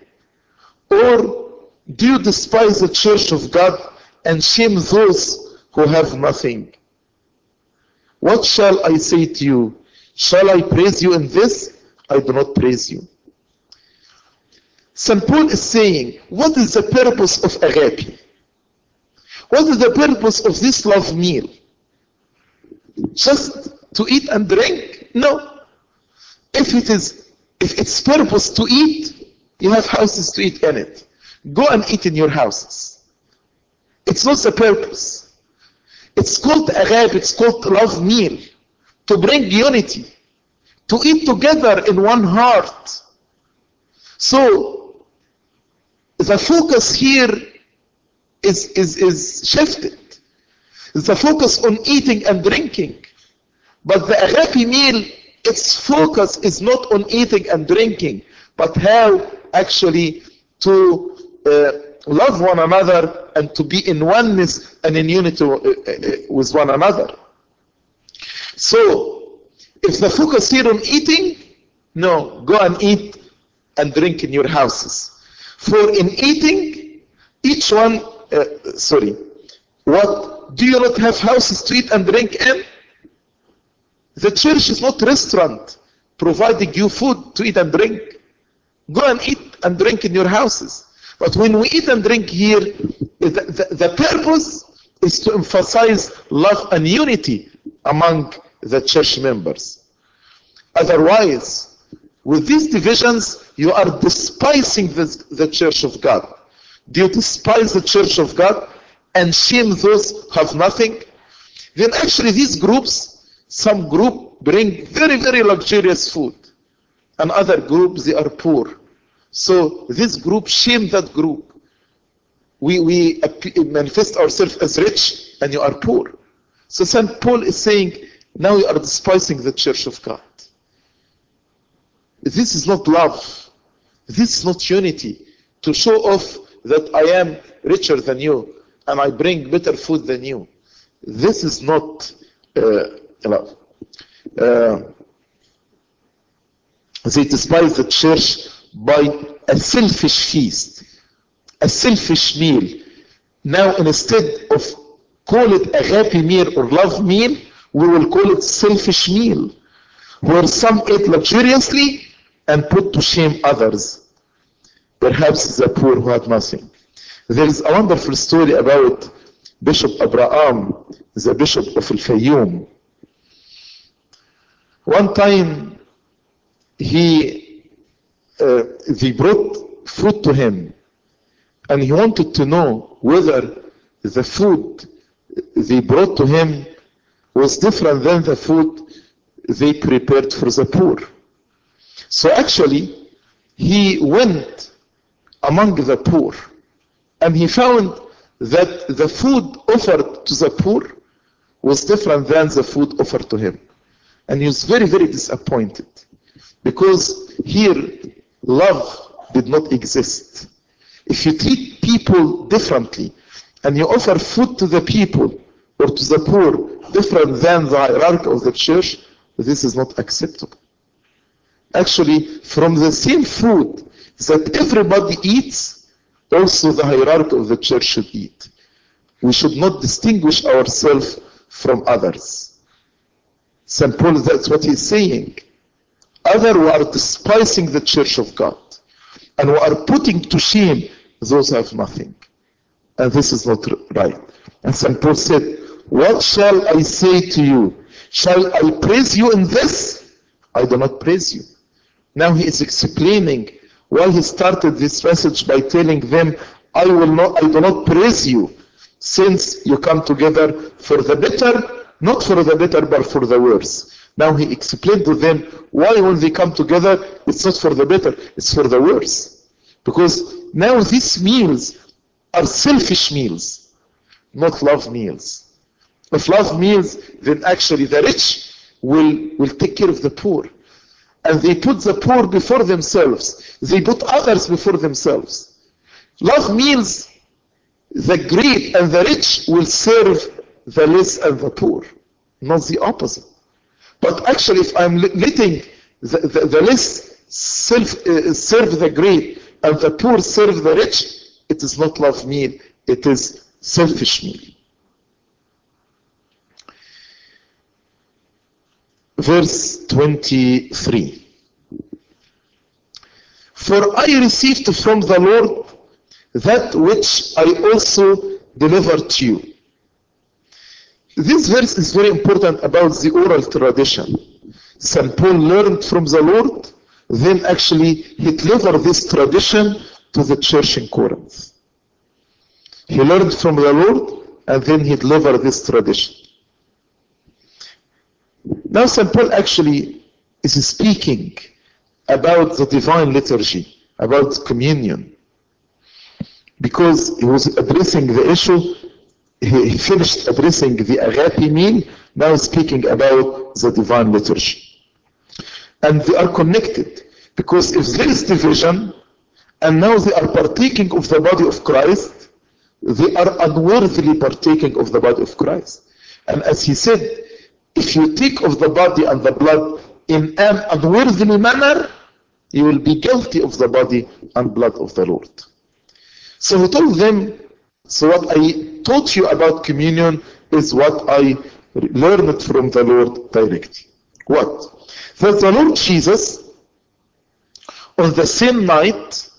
Or do you despise the church of God and shame those who have nothing? What shall I say to you? Shall I praise you in this? I do not praise you. St. Paul is saying, what is the purpose of agape? What is the purpose of this love meal? Just to eat and drink? No. If it is, if its purpose to eat, you have houses to eat in it. Go and eat in your houses. It's not the purpose. It's called agape, it's called love meal. To bring unity. To eat together in one heart. So, the focus here is, is, is shifted. The focus on eating and drinking. But the agape meal, its focus is not on eating and drinking, but how actually to uh, love one another and to be in oneness and in unity uh, uh, uh, with one another. So, if the focus here on eating, no, go and eat and drink in your houses. For in eating, each one, uh, sorry, what, do you not have houses to eat and drink in? The church is not restaurant providing you food to eat and drink. Go and eat and drink in your houses. But when we eat and drink here, the, the, the purpose is to emphasize love and unity among the church members. Otherwise, with these divisions, you are despising the, the church of God. Do you despise the church of God and shame those who have nothing? Then actually these groups, some group bring very, very luxurious food. And other groups, they are poor. So this group shame that group. We, we manifest ourselves as rich and you are poor. So St. Paul is saying, now you are despising the church of God. This is not love. This is not unity. To show off that I am richer than you and I bring better food than you. This is not uh, love. Uh, they despise the church by a selfish feast, a selfish meal. Now instead of call it agape meal or love meal, we will call it selfish meal, where some eat luxuriously and put to shame others, perhaps the poor who had nothing. There is a wonderful story about Bishop Abraham, the Bishop of Al Fayoum. One time, he, uh, they brought food to him, and he wanted to know whether the food they brought to him was different than the food they prepared for the poor. So actually, he went among the poor and he found that the food offered to the poor was different than the food offered to him. And he was very, very disappointed because here love did not exist. If you treat people differently and you offer food to the people or to the poor different than the hierarchy of the church, this is not acceptable. Actually, from the same food that everybody eats, also the hierarchy of the church should eat. We should not distinguish ourselves from others. St. Paul, that's what he's saying. Others who are despising the church of God and who are putting to shame those who have nothing. And this is not right. And St. Paul said, What shall I say to you? Shall I praise you in this? I do not praise you. Now he is explaining why he started this message by telling them, I will not, I do not praise you since you come together for the better, not for the better, but for the worse. Now he explained to them why when they come together, it's not for the better, it's for the worse. Because now these meals are selfish meals, not love meals. If love meals, then actually the rich will, will take care of the poor. And they put the poor before themselves. They put others before themselves. Love means the great and the rich will serve the less and the poor, not the opposite. But actually, if I'm letting the, the, the less self, uh, serve the great and the poor serve the rich, it is not love meal, it is selfish meal. Verse 23. For I received from the Lord that which I also delivered to you. This verse is very important about the oral tradition. St. Paul learned from the Lord, then actually he delivered this tradition to the church in Corinth. He learned from the Lord, and then he delivered this tradition. Now St. Paul actually is speaking about the divine liturgy, about communion. Because he was addressing the issue, he, he finished addressing the agape meal, now speaking about the divine liturgy. And they are connected, because if there is division, and now they are partaking of the body of Christ, they are unworthily partaking of the body of Christ. And as he said, if you take of the body and the blood in an unworthy manner, you will be guilty of the body and blood of the Lord. So he told them, so what I taught you about communion is what I learned from the Lord directly. What? That the Lord Jesus, on the same night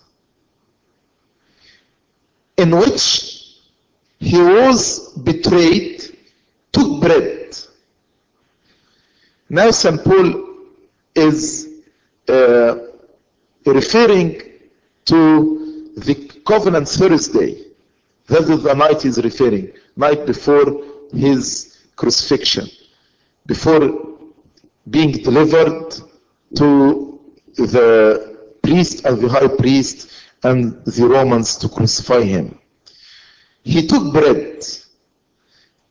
in which he was betrayed, took bread. Now St. Paul is uh, referring to the covenant Thursday. That is the night he's referring, night before his crucifixion, before being delivered to the priest and the high priest and the Romans to crucify him. He took bread,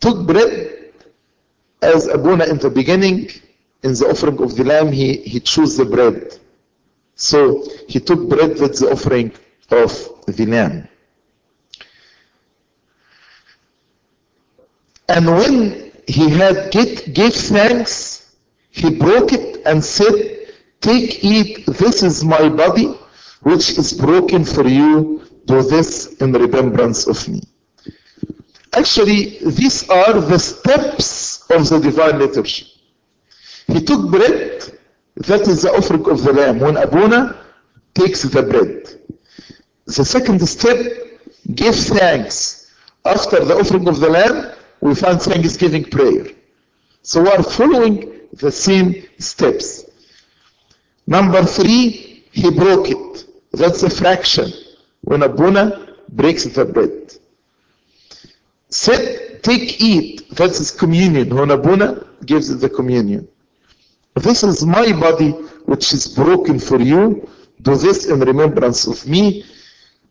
took bread as Abuna in the beginning, in the offering of the lamb, he, he chose the bread. So he took bread with the offering of the lamb. And when he had get, gave thanks, he broke it and said, Take, eat, this is my body, which is broken for you. Do this in remembrance of me. Actually, these are the steps of the divine liturgy. He took bread, that is the offering of the lamb. When Abuna takes the bread. The second step, give thanks. After the offering of the lamb, we find thanksgiving prayer. So we are following the same steps. Number three, he broke it. That's a fraction. When Abuna breaks the bread. Said, take, eat. That's communion. When Abuna gives the communion. This is my body which is broken for you. Do this in remembrance of me.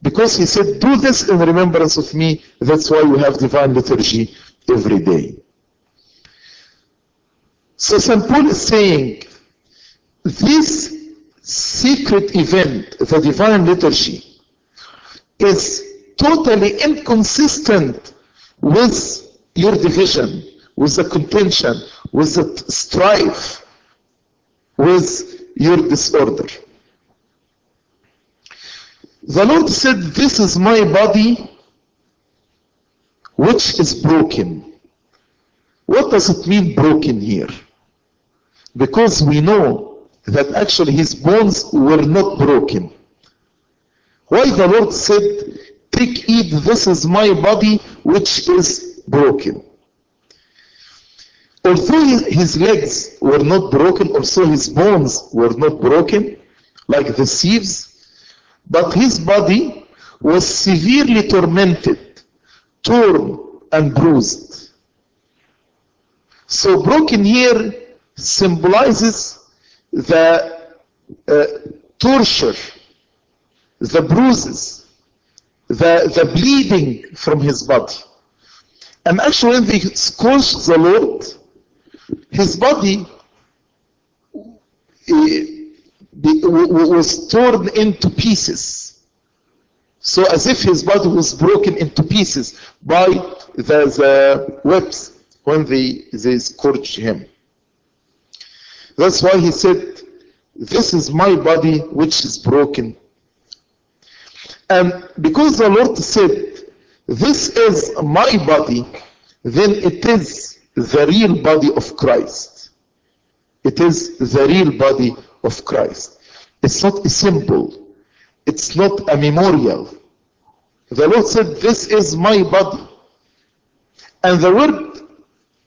Because he said, do this in remembrance of me. That's why we have divine liturgy every day. So St. Paul is saying, this secret event, the divine liturgy, is totally inconsistent with your division, with the contention, with the strife, with your disorder. The Lord said, This is my body which is broken. What does it mean broken here? Because we know that actually his bones were not broken. Why the Lord said, Take, eat, this is my body which is broken. Although his legs were not broken, also his bones were not broken, like the sieves, but his body was severely tormented, torn, and bruised. So broken here symbolizes the uh, torture, the bruises, the, the bleeding from his body. And actually when they scourged the Lord, his body was torn into pieces. So as if his body was broken into pieces by the, the whips when they, they scourged him. That's why he said, this is my body which is broken. And because the Lord said, this is my body, then it is the real body of Christ. It is the real body of Christ. It's not a symbol. It's not a memorial. The Lord said, This is my body. And the word,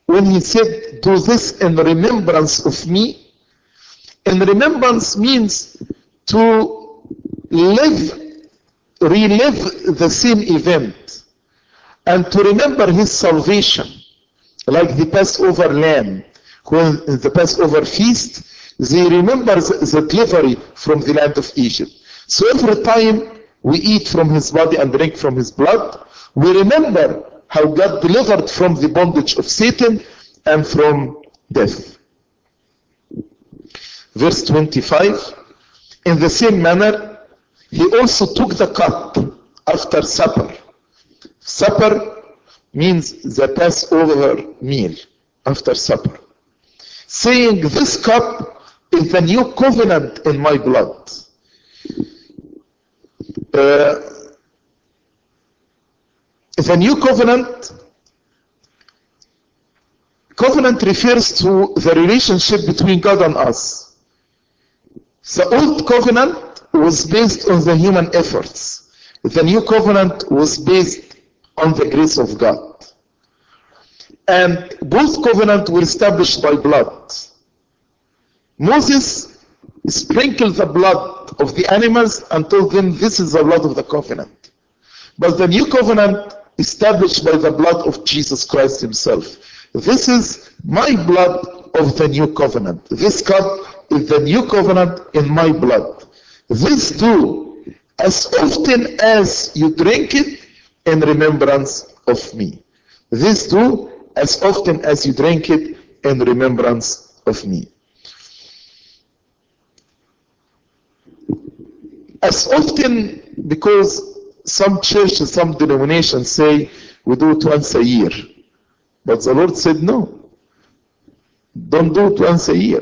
when He said, Do this in remembrance of me, in remembrance means to live, relive the same event, and to remember His salvation, like the Passover lamb. When in the Passover feast, they remember the delivery from the land of Egypt. So every time we eat from his body and drink from his blood, we remember how God delivered from the bondage of Satan and from death. Verse 25 In the same manner, he also took the cup after supper. Supper means the Passover meal after supper. Saying, This cup is the new covenant in my blood. Uh, the new covenant covenant refers to the relationship between God and us. The old covenant was based on the human efforts. The new covenant was based on the grace of God. And both covenants were established by blood. Moses sprinkled the blood of the animals and told them, This is the blood of the covenant. But the new covenant established by the blood of Jesus Christ Himself. This is my blood of the new covenant. This cup is the new covenant in my blood. This do as often as you drink it in remembrance of me. This do as often as you drink it in remembrance of me. As often because some churches, some denominations say we do it once a year. But the Lord said no. Don't do it once a year.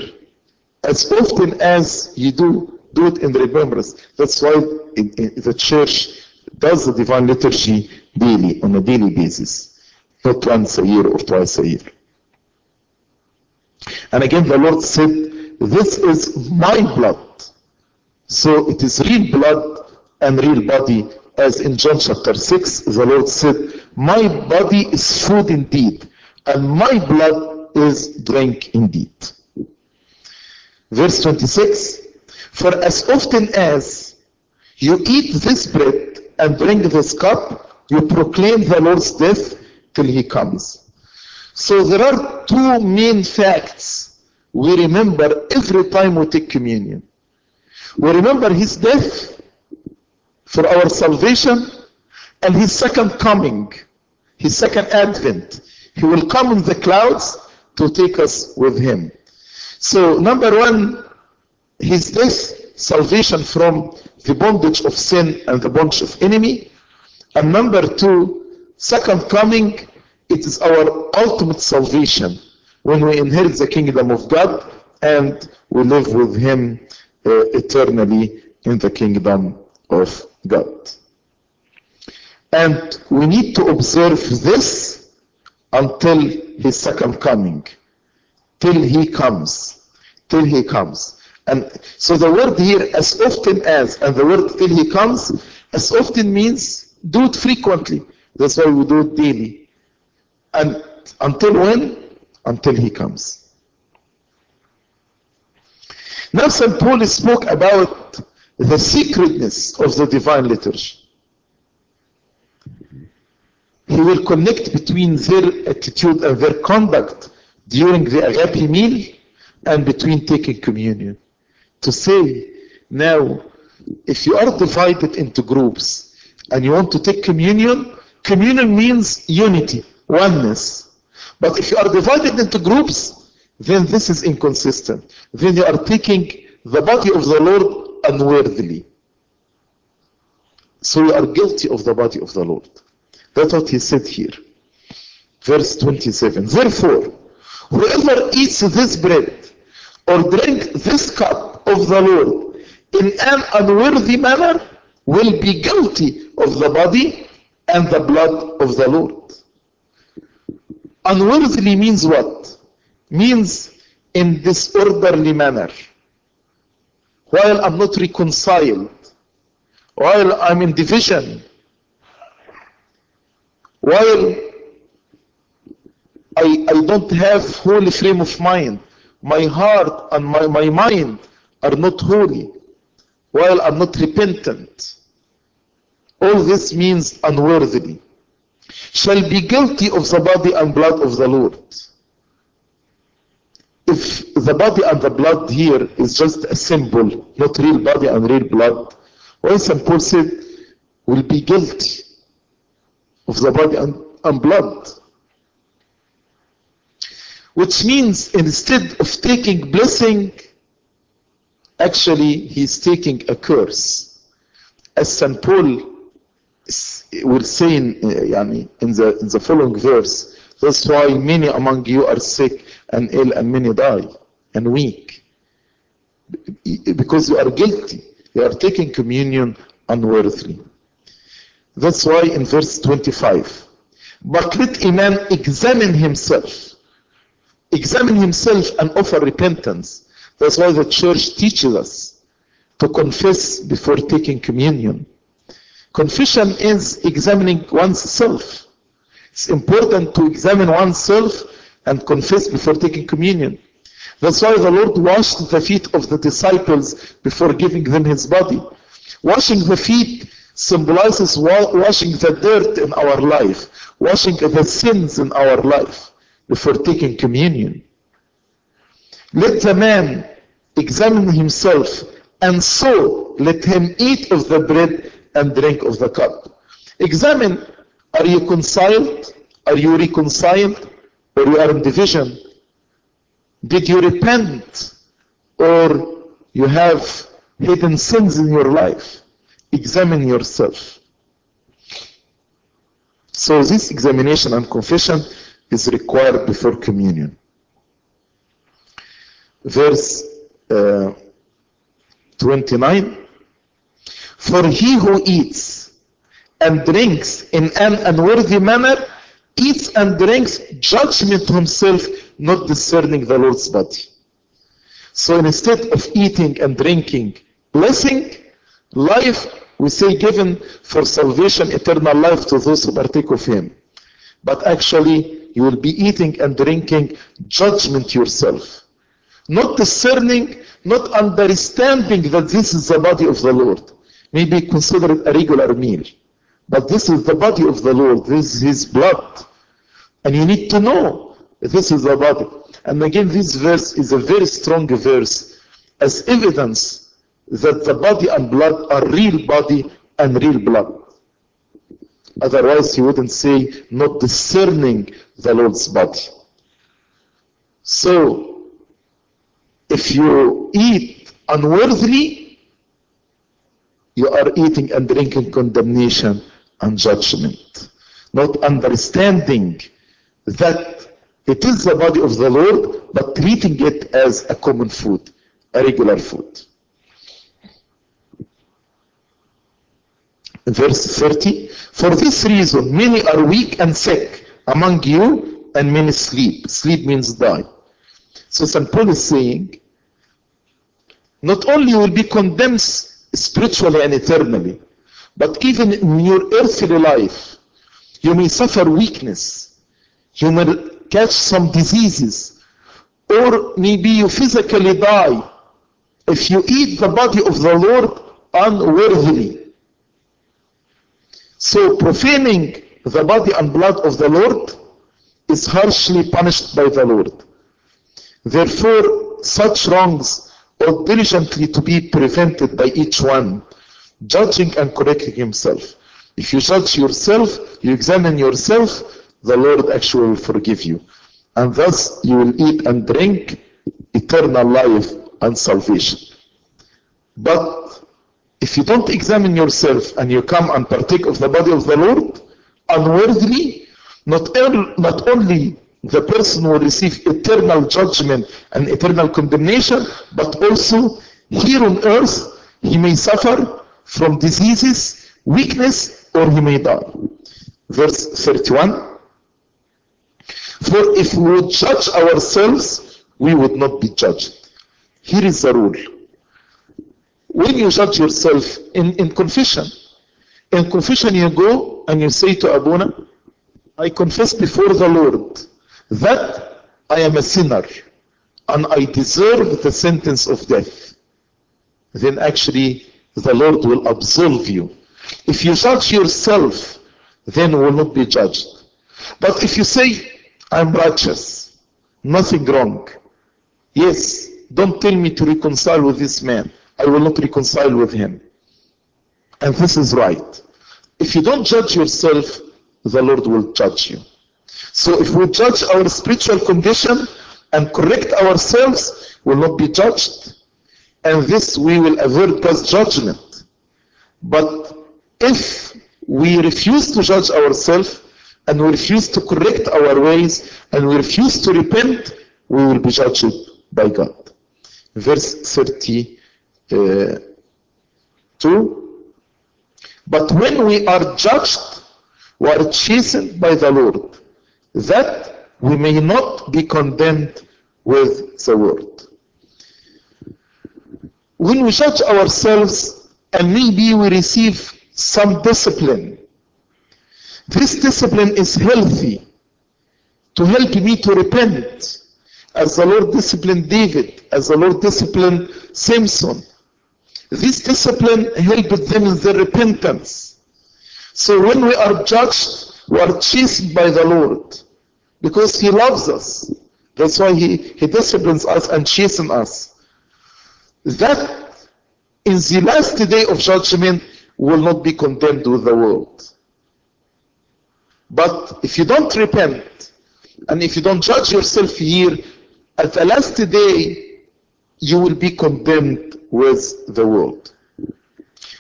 As often as you do, do it in remembrance. That's why in, in the church does the divine liturgy daily, on a daily basis. Not once a year or twice a year. And again, the Lord said, This is my blood. So it is real blood and real body. As in John chapter 6, the Lord said, My body is food indeed, and my blood is drink indeed. Verse 26 For as often as you eat this bread and drink this cup, you proclaim the Lord's death till he comes. So there are two main facts we remember every time we take communion. We remember his death for our salvation and his second coming, his second advent. He will come in the clouds to take us with him. So, number one, his death, salvation from the bondage of sin and the bondage of enemy. And number two, second coming, it is our ultimate salvation when we inherit the kingdom of God and we live with him uh, eternally in the kingdom of God. And we need to observe this until his second coming, till he comes, till he comes. And so the word here, as often as, and the word till he comes, as often means do it frequently. That's why we do it daily. And until when? Until he comes. Now St. Paul spoke about the secretness of the divine liturgy. He will connect between their attitude and their conduct during the agape meal and between taking communion. To say, now, if you are divided into groups and you want to take communion, communion means unity, oneness. But if you are divided into groups, then this is inconsistent. Then you are taking the body of the Lord unworthily. So you are guilty of the body of the Lord. That's what he said here. Verse 27. Therefore, whoever eats this bread or drinks this cup of the Lord in an unworthy manner will be guilty of the body and the blood of the Lord. Unworthily means what? Means in disorderly manner, while I'm not reconciled, while I'm in division, while I, I don't have holy frame of mind, my heart and my, my mind are not holy, while I'm not repentant. All this means unworthily. Shall be guilty of the body and blood of the Lord. If the body and the blood here is just a symbol, not real body and real blood, when St. Paul said, will be guilty of the body and, and blood. Which means instead of taking blessing, Actually, he's taking a curse. As St. Paul will say in, eh, in, the, in the following verse, that's why many among you are sick and ill and many die and weak. Because you are guilty. You are taking communion unworthily. That's why in verse 25, but let a man examine himself, examine himself and offer repentance that's why the church teaches us to confess before taking communion. Confession is examining oneself. It's important to examine oneself and confess before taking communion. That's why the Lord washed the feet of the disciples before giving them his body. Washing the feet symbolizes washing the dirt in our life, washing the sins in our life before taking communion. Let the man examine himself and so let him eat of the bread and drink of the cup. Examine, are you reconciled? Are you reconciled? Or you are in division? Did you repent? Or you have hidden sins in your life? Examine yourself. So this examination and confession is required before communion. Verse uh, 29 For he who eats and drinks in an unworthy manner eats and drinks judgment himself, not discerning the Lord's body. So instead of eating and drinking blessing, life, we say given for salvation, eternal life to those who partake of him. But actually, you will be eating and drinking judgment yourself. Not discerning, not understanding that this is the body of the Lord. may be considered a regular meal. But this is the body of the Lord. This is His blood. And you need to know this is the body. And again, this verse is a very strong verse as evidence that the body and blood are real body and real blood. Otherwise, he wouldn't say, not discerning the Lord's body. So, if you eat unworthily, you are eating and drinking condemnation and judgment. Not understanding that it is the body of the Lord, but treating it as a common food, a regular food. Verse 30 For this reason, many are weak and sick among you, and many sleep. Sleep means die. So St. Paul is saying, not only will be condemned spiritually and eternally, but even in your earthly life, you may suffer weakness. You may catch some diseases. Or maybe you physically die if you eat the body of the Lord unworthily. So profaning the body and blood of the Lord is harshly punished by the Lord. Therefore, such wrongs ought diligently to be prevented by each one, judging and correcting himself. If you judge yourself, you examine yourself, the Lord actually will forgive you. And thus you will eat and drink eternal life and salvation. But if you don't examine yourself and you come and partake of the body of the Lord unworthily, not, not only the person will receive eternal judgment and eternal condemnation, but also here on earth he may suffer from diseases, weakness, or he may die. Verse 31. For if we would judge ourselves, we would not be judged. Here is the rule. When you judge yourself in, in confession, in confession you go and you say to Abuna, I confess before the Lord that I am a sinner and I deserve the sentence of death. Then actually the Lord will absolve you. If you judge yourself, then you will not be judged. But if you say, I'm righteous, nothing wrong. Yes, don't tell me to reconcile with this man. I will not reconcile with him. And this is right. If you don't judge yourself, the Lord will judge you. So if we judge our spiritual condition and correct ourselves, we will not be judged. And this we will avert God's judgment. But if we refuse to judge ourselves and we refuse to correct our ways and we refuse to repent, we will be judged by God. Verse 32. Uh, but when we are judged, we are chastened by the Lord, that we may not be condemned with the world. When we judge ourselves and maybe we receive some discipline, this discipline is healthy to help me to repent as the Lord disciplined David, as the Lord disciplined Samson. This discipline helped them in their repentance. So when we are judged, we are chastened by the Lord because He loves us. That's why He, he disciplines us and chastens us. That in the last day of judgment will not be condemned with the world. But if you don't repent, and if you don't judge yourself here, at the last day, you will be condemned with the world.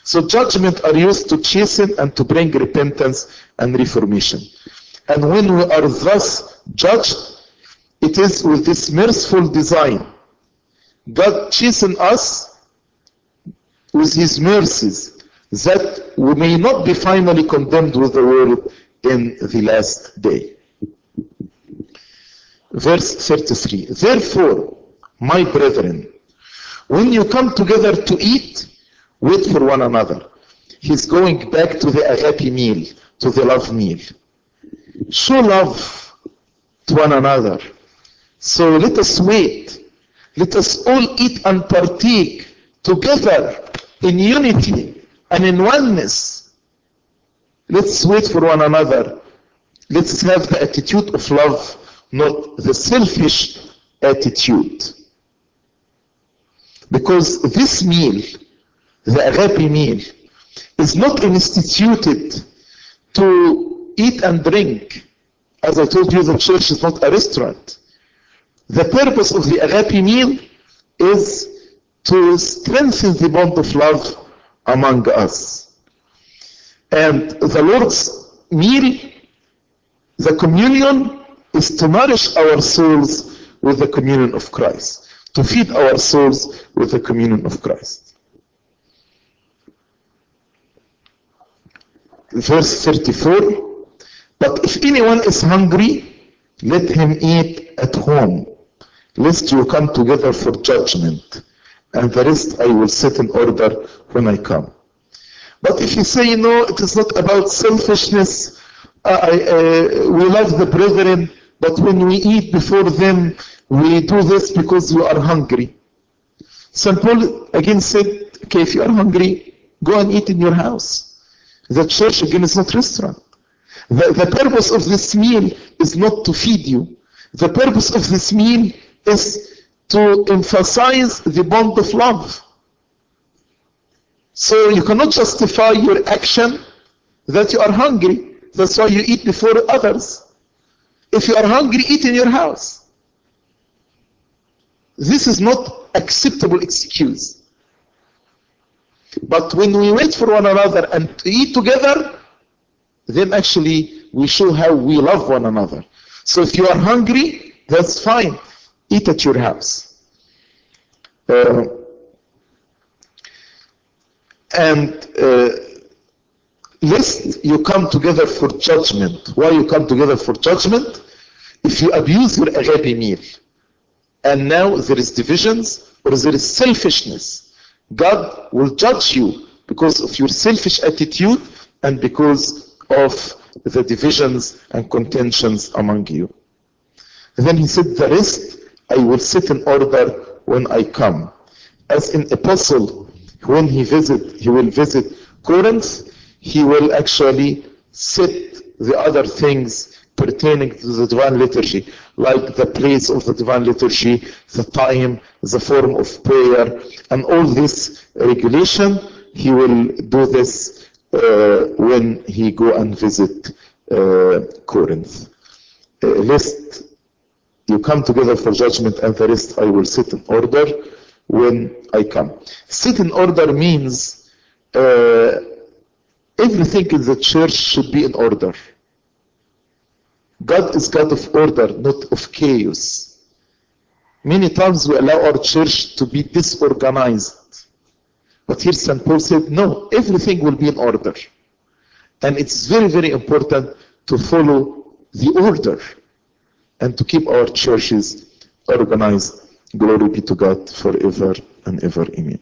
So judgment are used to chasten and to bring repentance and reformation. And when we are thus judged, it is with this merciful design. God chasten us with his mercies that we may not be finally condemned with the world in the last day. Verse 33. Therefore, my brethren, when you come together to eat, wait for one another. He's going back to the agape meal, to the love meal. Show love to one another. So let us wait. Let us all eat and partake together in unity and in oneness. Let's wait for one another. Let's have the attitude of love, not the selfish attitude. Because this meal, the agape meal, is not instituted to eat and drink. As I told you, the church is not a restaurant. The purpose of the agape meal is to strengthen the bond of love among us. And the Lord's meal, the communion, is to nourish our souls with the communion of Christ, to feed our souls with the communion of Christ. Verse 34 But if anyone is hungry, let him eat at home, lest you come together for judgment, and the rest I will set in order when I come. But if you say, no, it is not about selfishness, I, uh, we love the brethren, but when we eat before them, we do this because we are hungry. St. Paul again said, okay, if you are hungry, go and eat in your house. The church again is not restaurant. The, the purpose of this meal is not to feed you. The purpose of this meal is to emphasize the bond of love. So you cannot justify your action that you are hungry. That's why you eat before others. If you are hungry, eat in your house. This is not acceptable excuse. But when we wait for one another and eat together, then actually we show how we love one another. So if you are hungry, that's fine. Eat at your house. Uh, and uh, lest you come together for judgment. Why you come together for judgment? If you abuse your agape meal and now there is divisions or there is selfishness. God will judge you because of your selfish attitude and because of the divisions and contentions among you. And then he said, the rest I will set in order when I come. As in Apostle, when he visit, he will visit Corinth, he will actually set the other things pertaining to the divine liturgy, like the place of the divine liturgy, the time, the form of prayer, and all this regulation, he will do this uh, when he go and visit uh, Corinth. Uh, lest you come together for judgment and the rest I will sit in order when I come. Sit in order means uh, everything in the church should be in order. God is God of order, not of chaos. Many times we allow our church to be disorganized. But here St. Paul said, no, everything will be in order. And it's very, very important to follow the order and to keep our churches organized. Glory be to God forever and ever. Amen.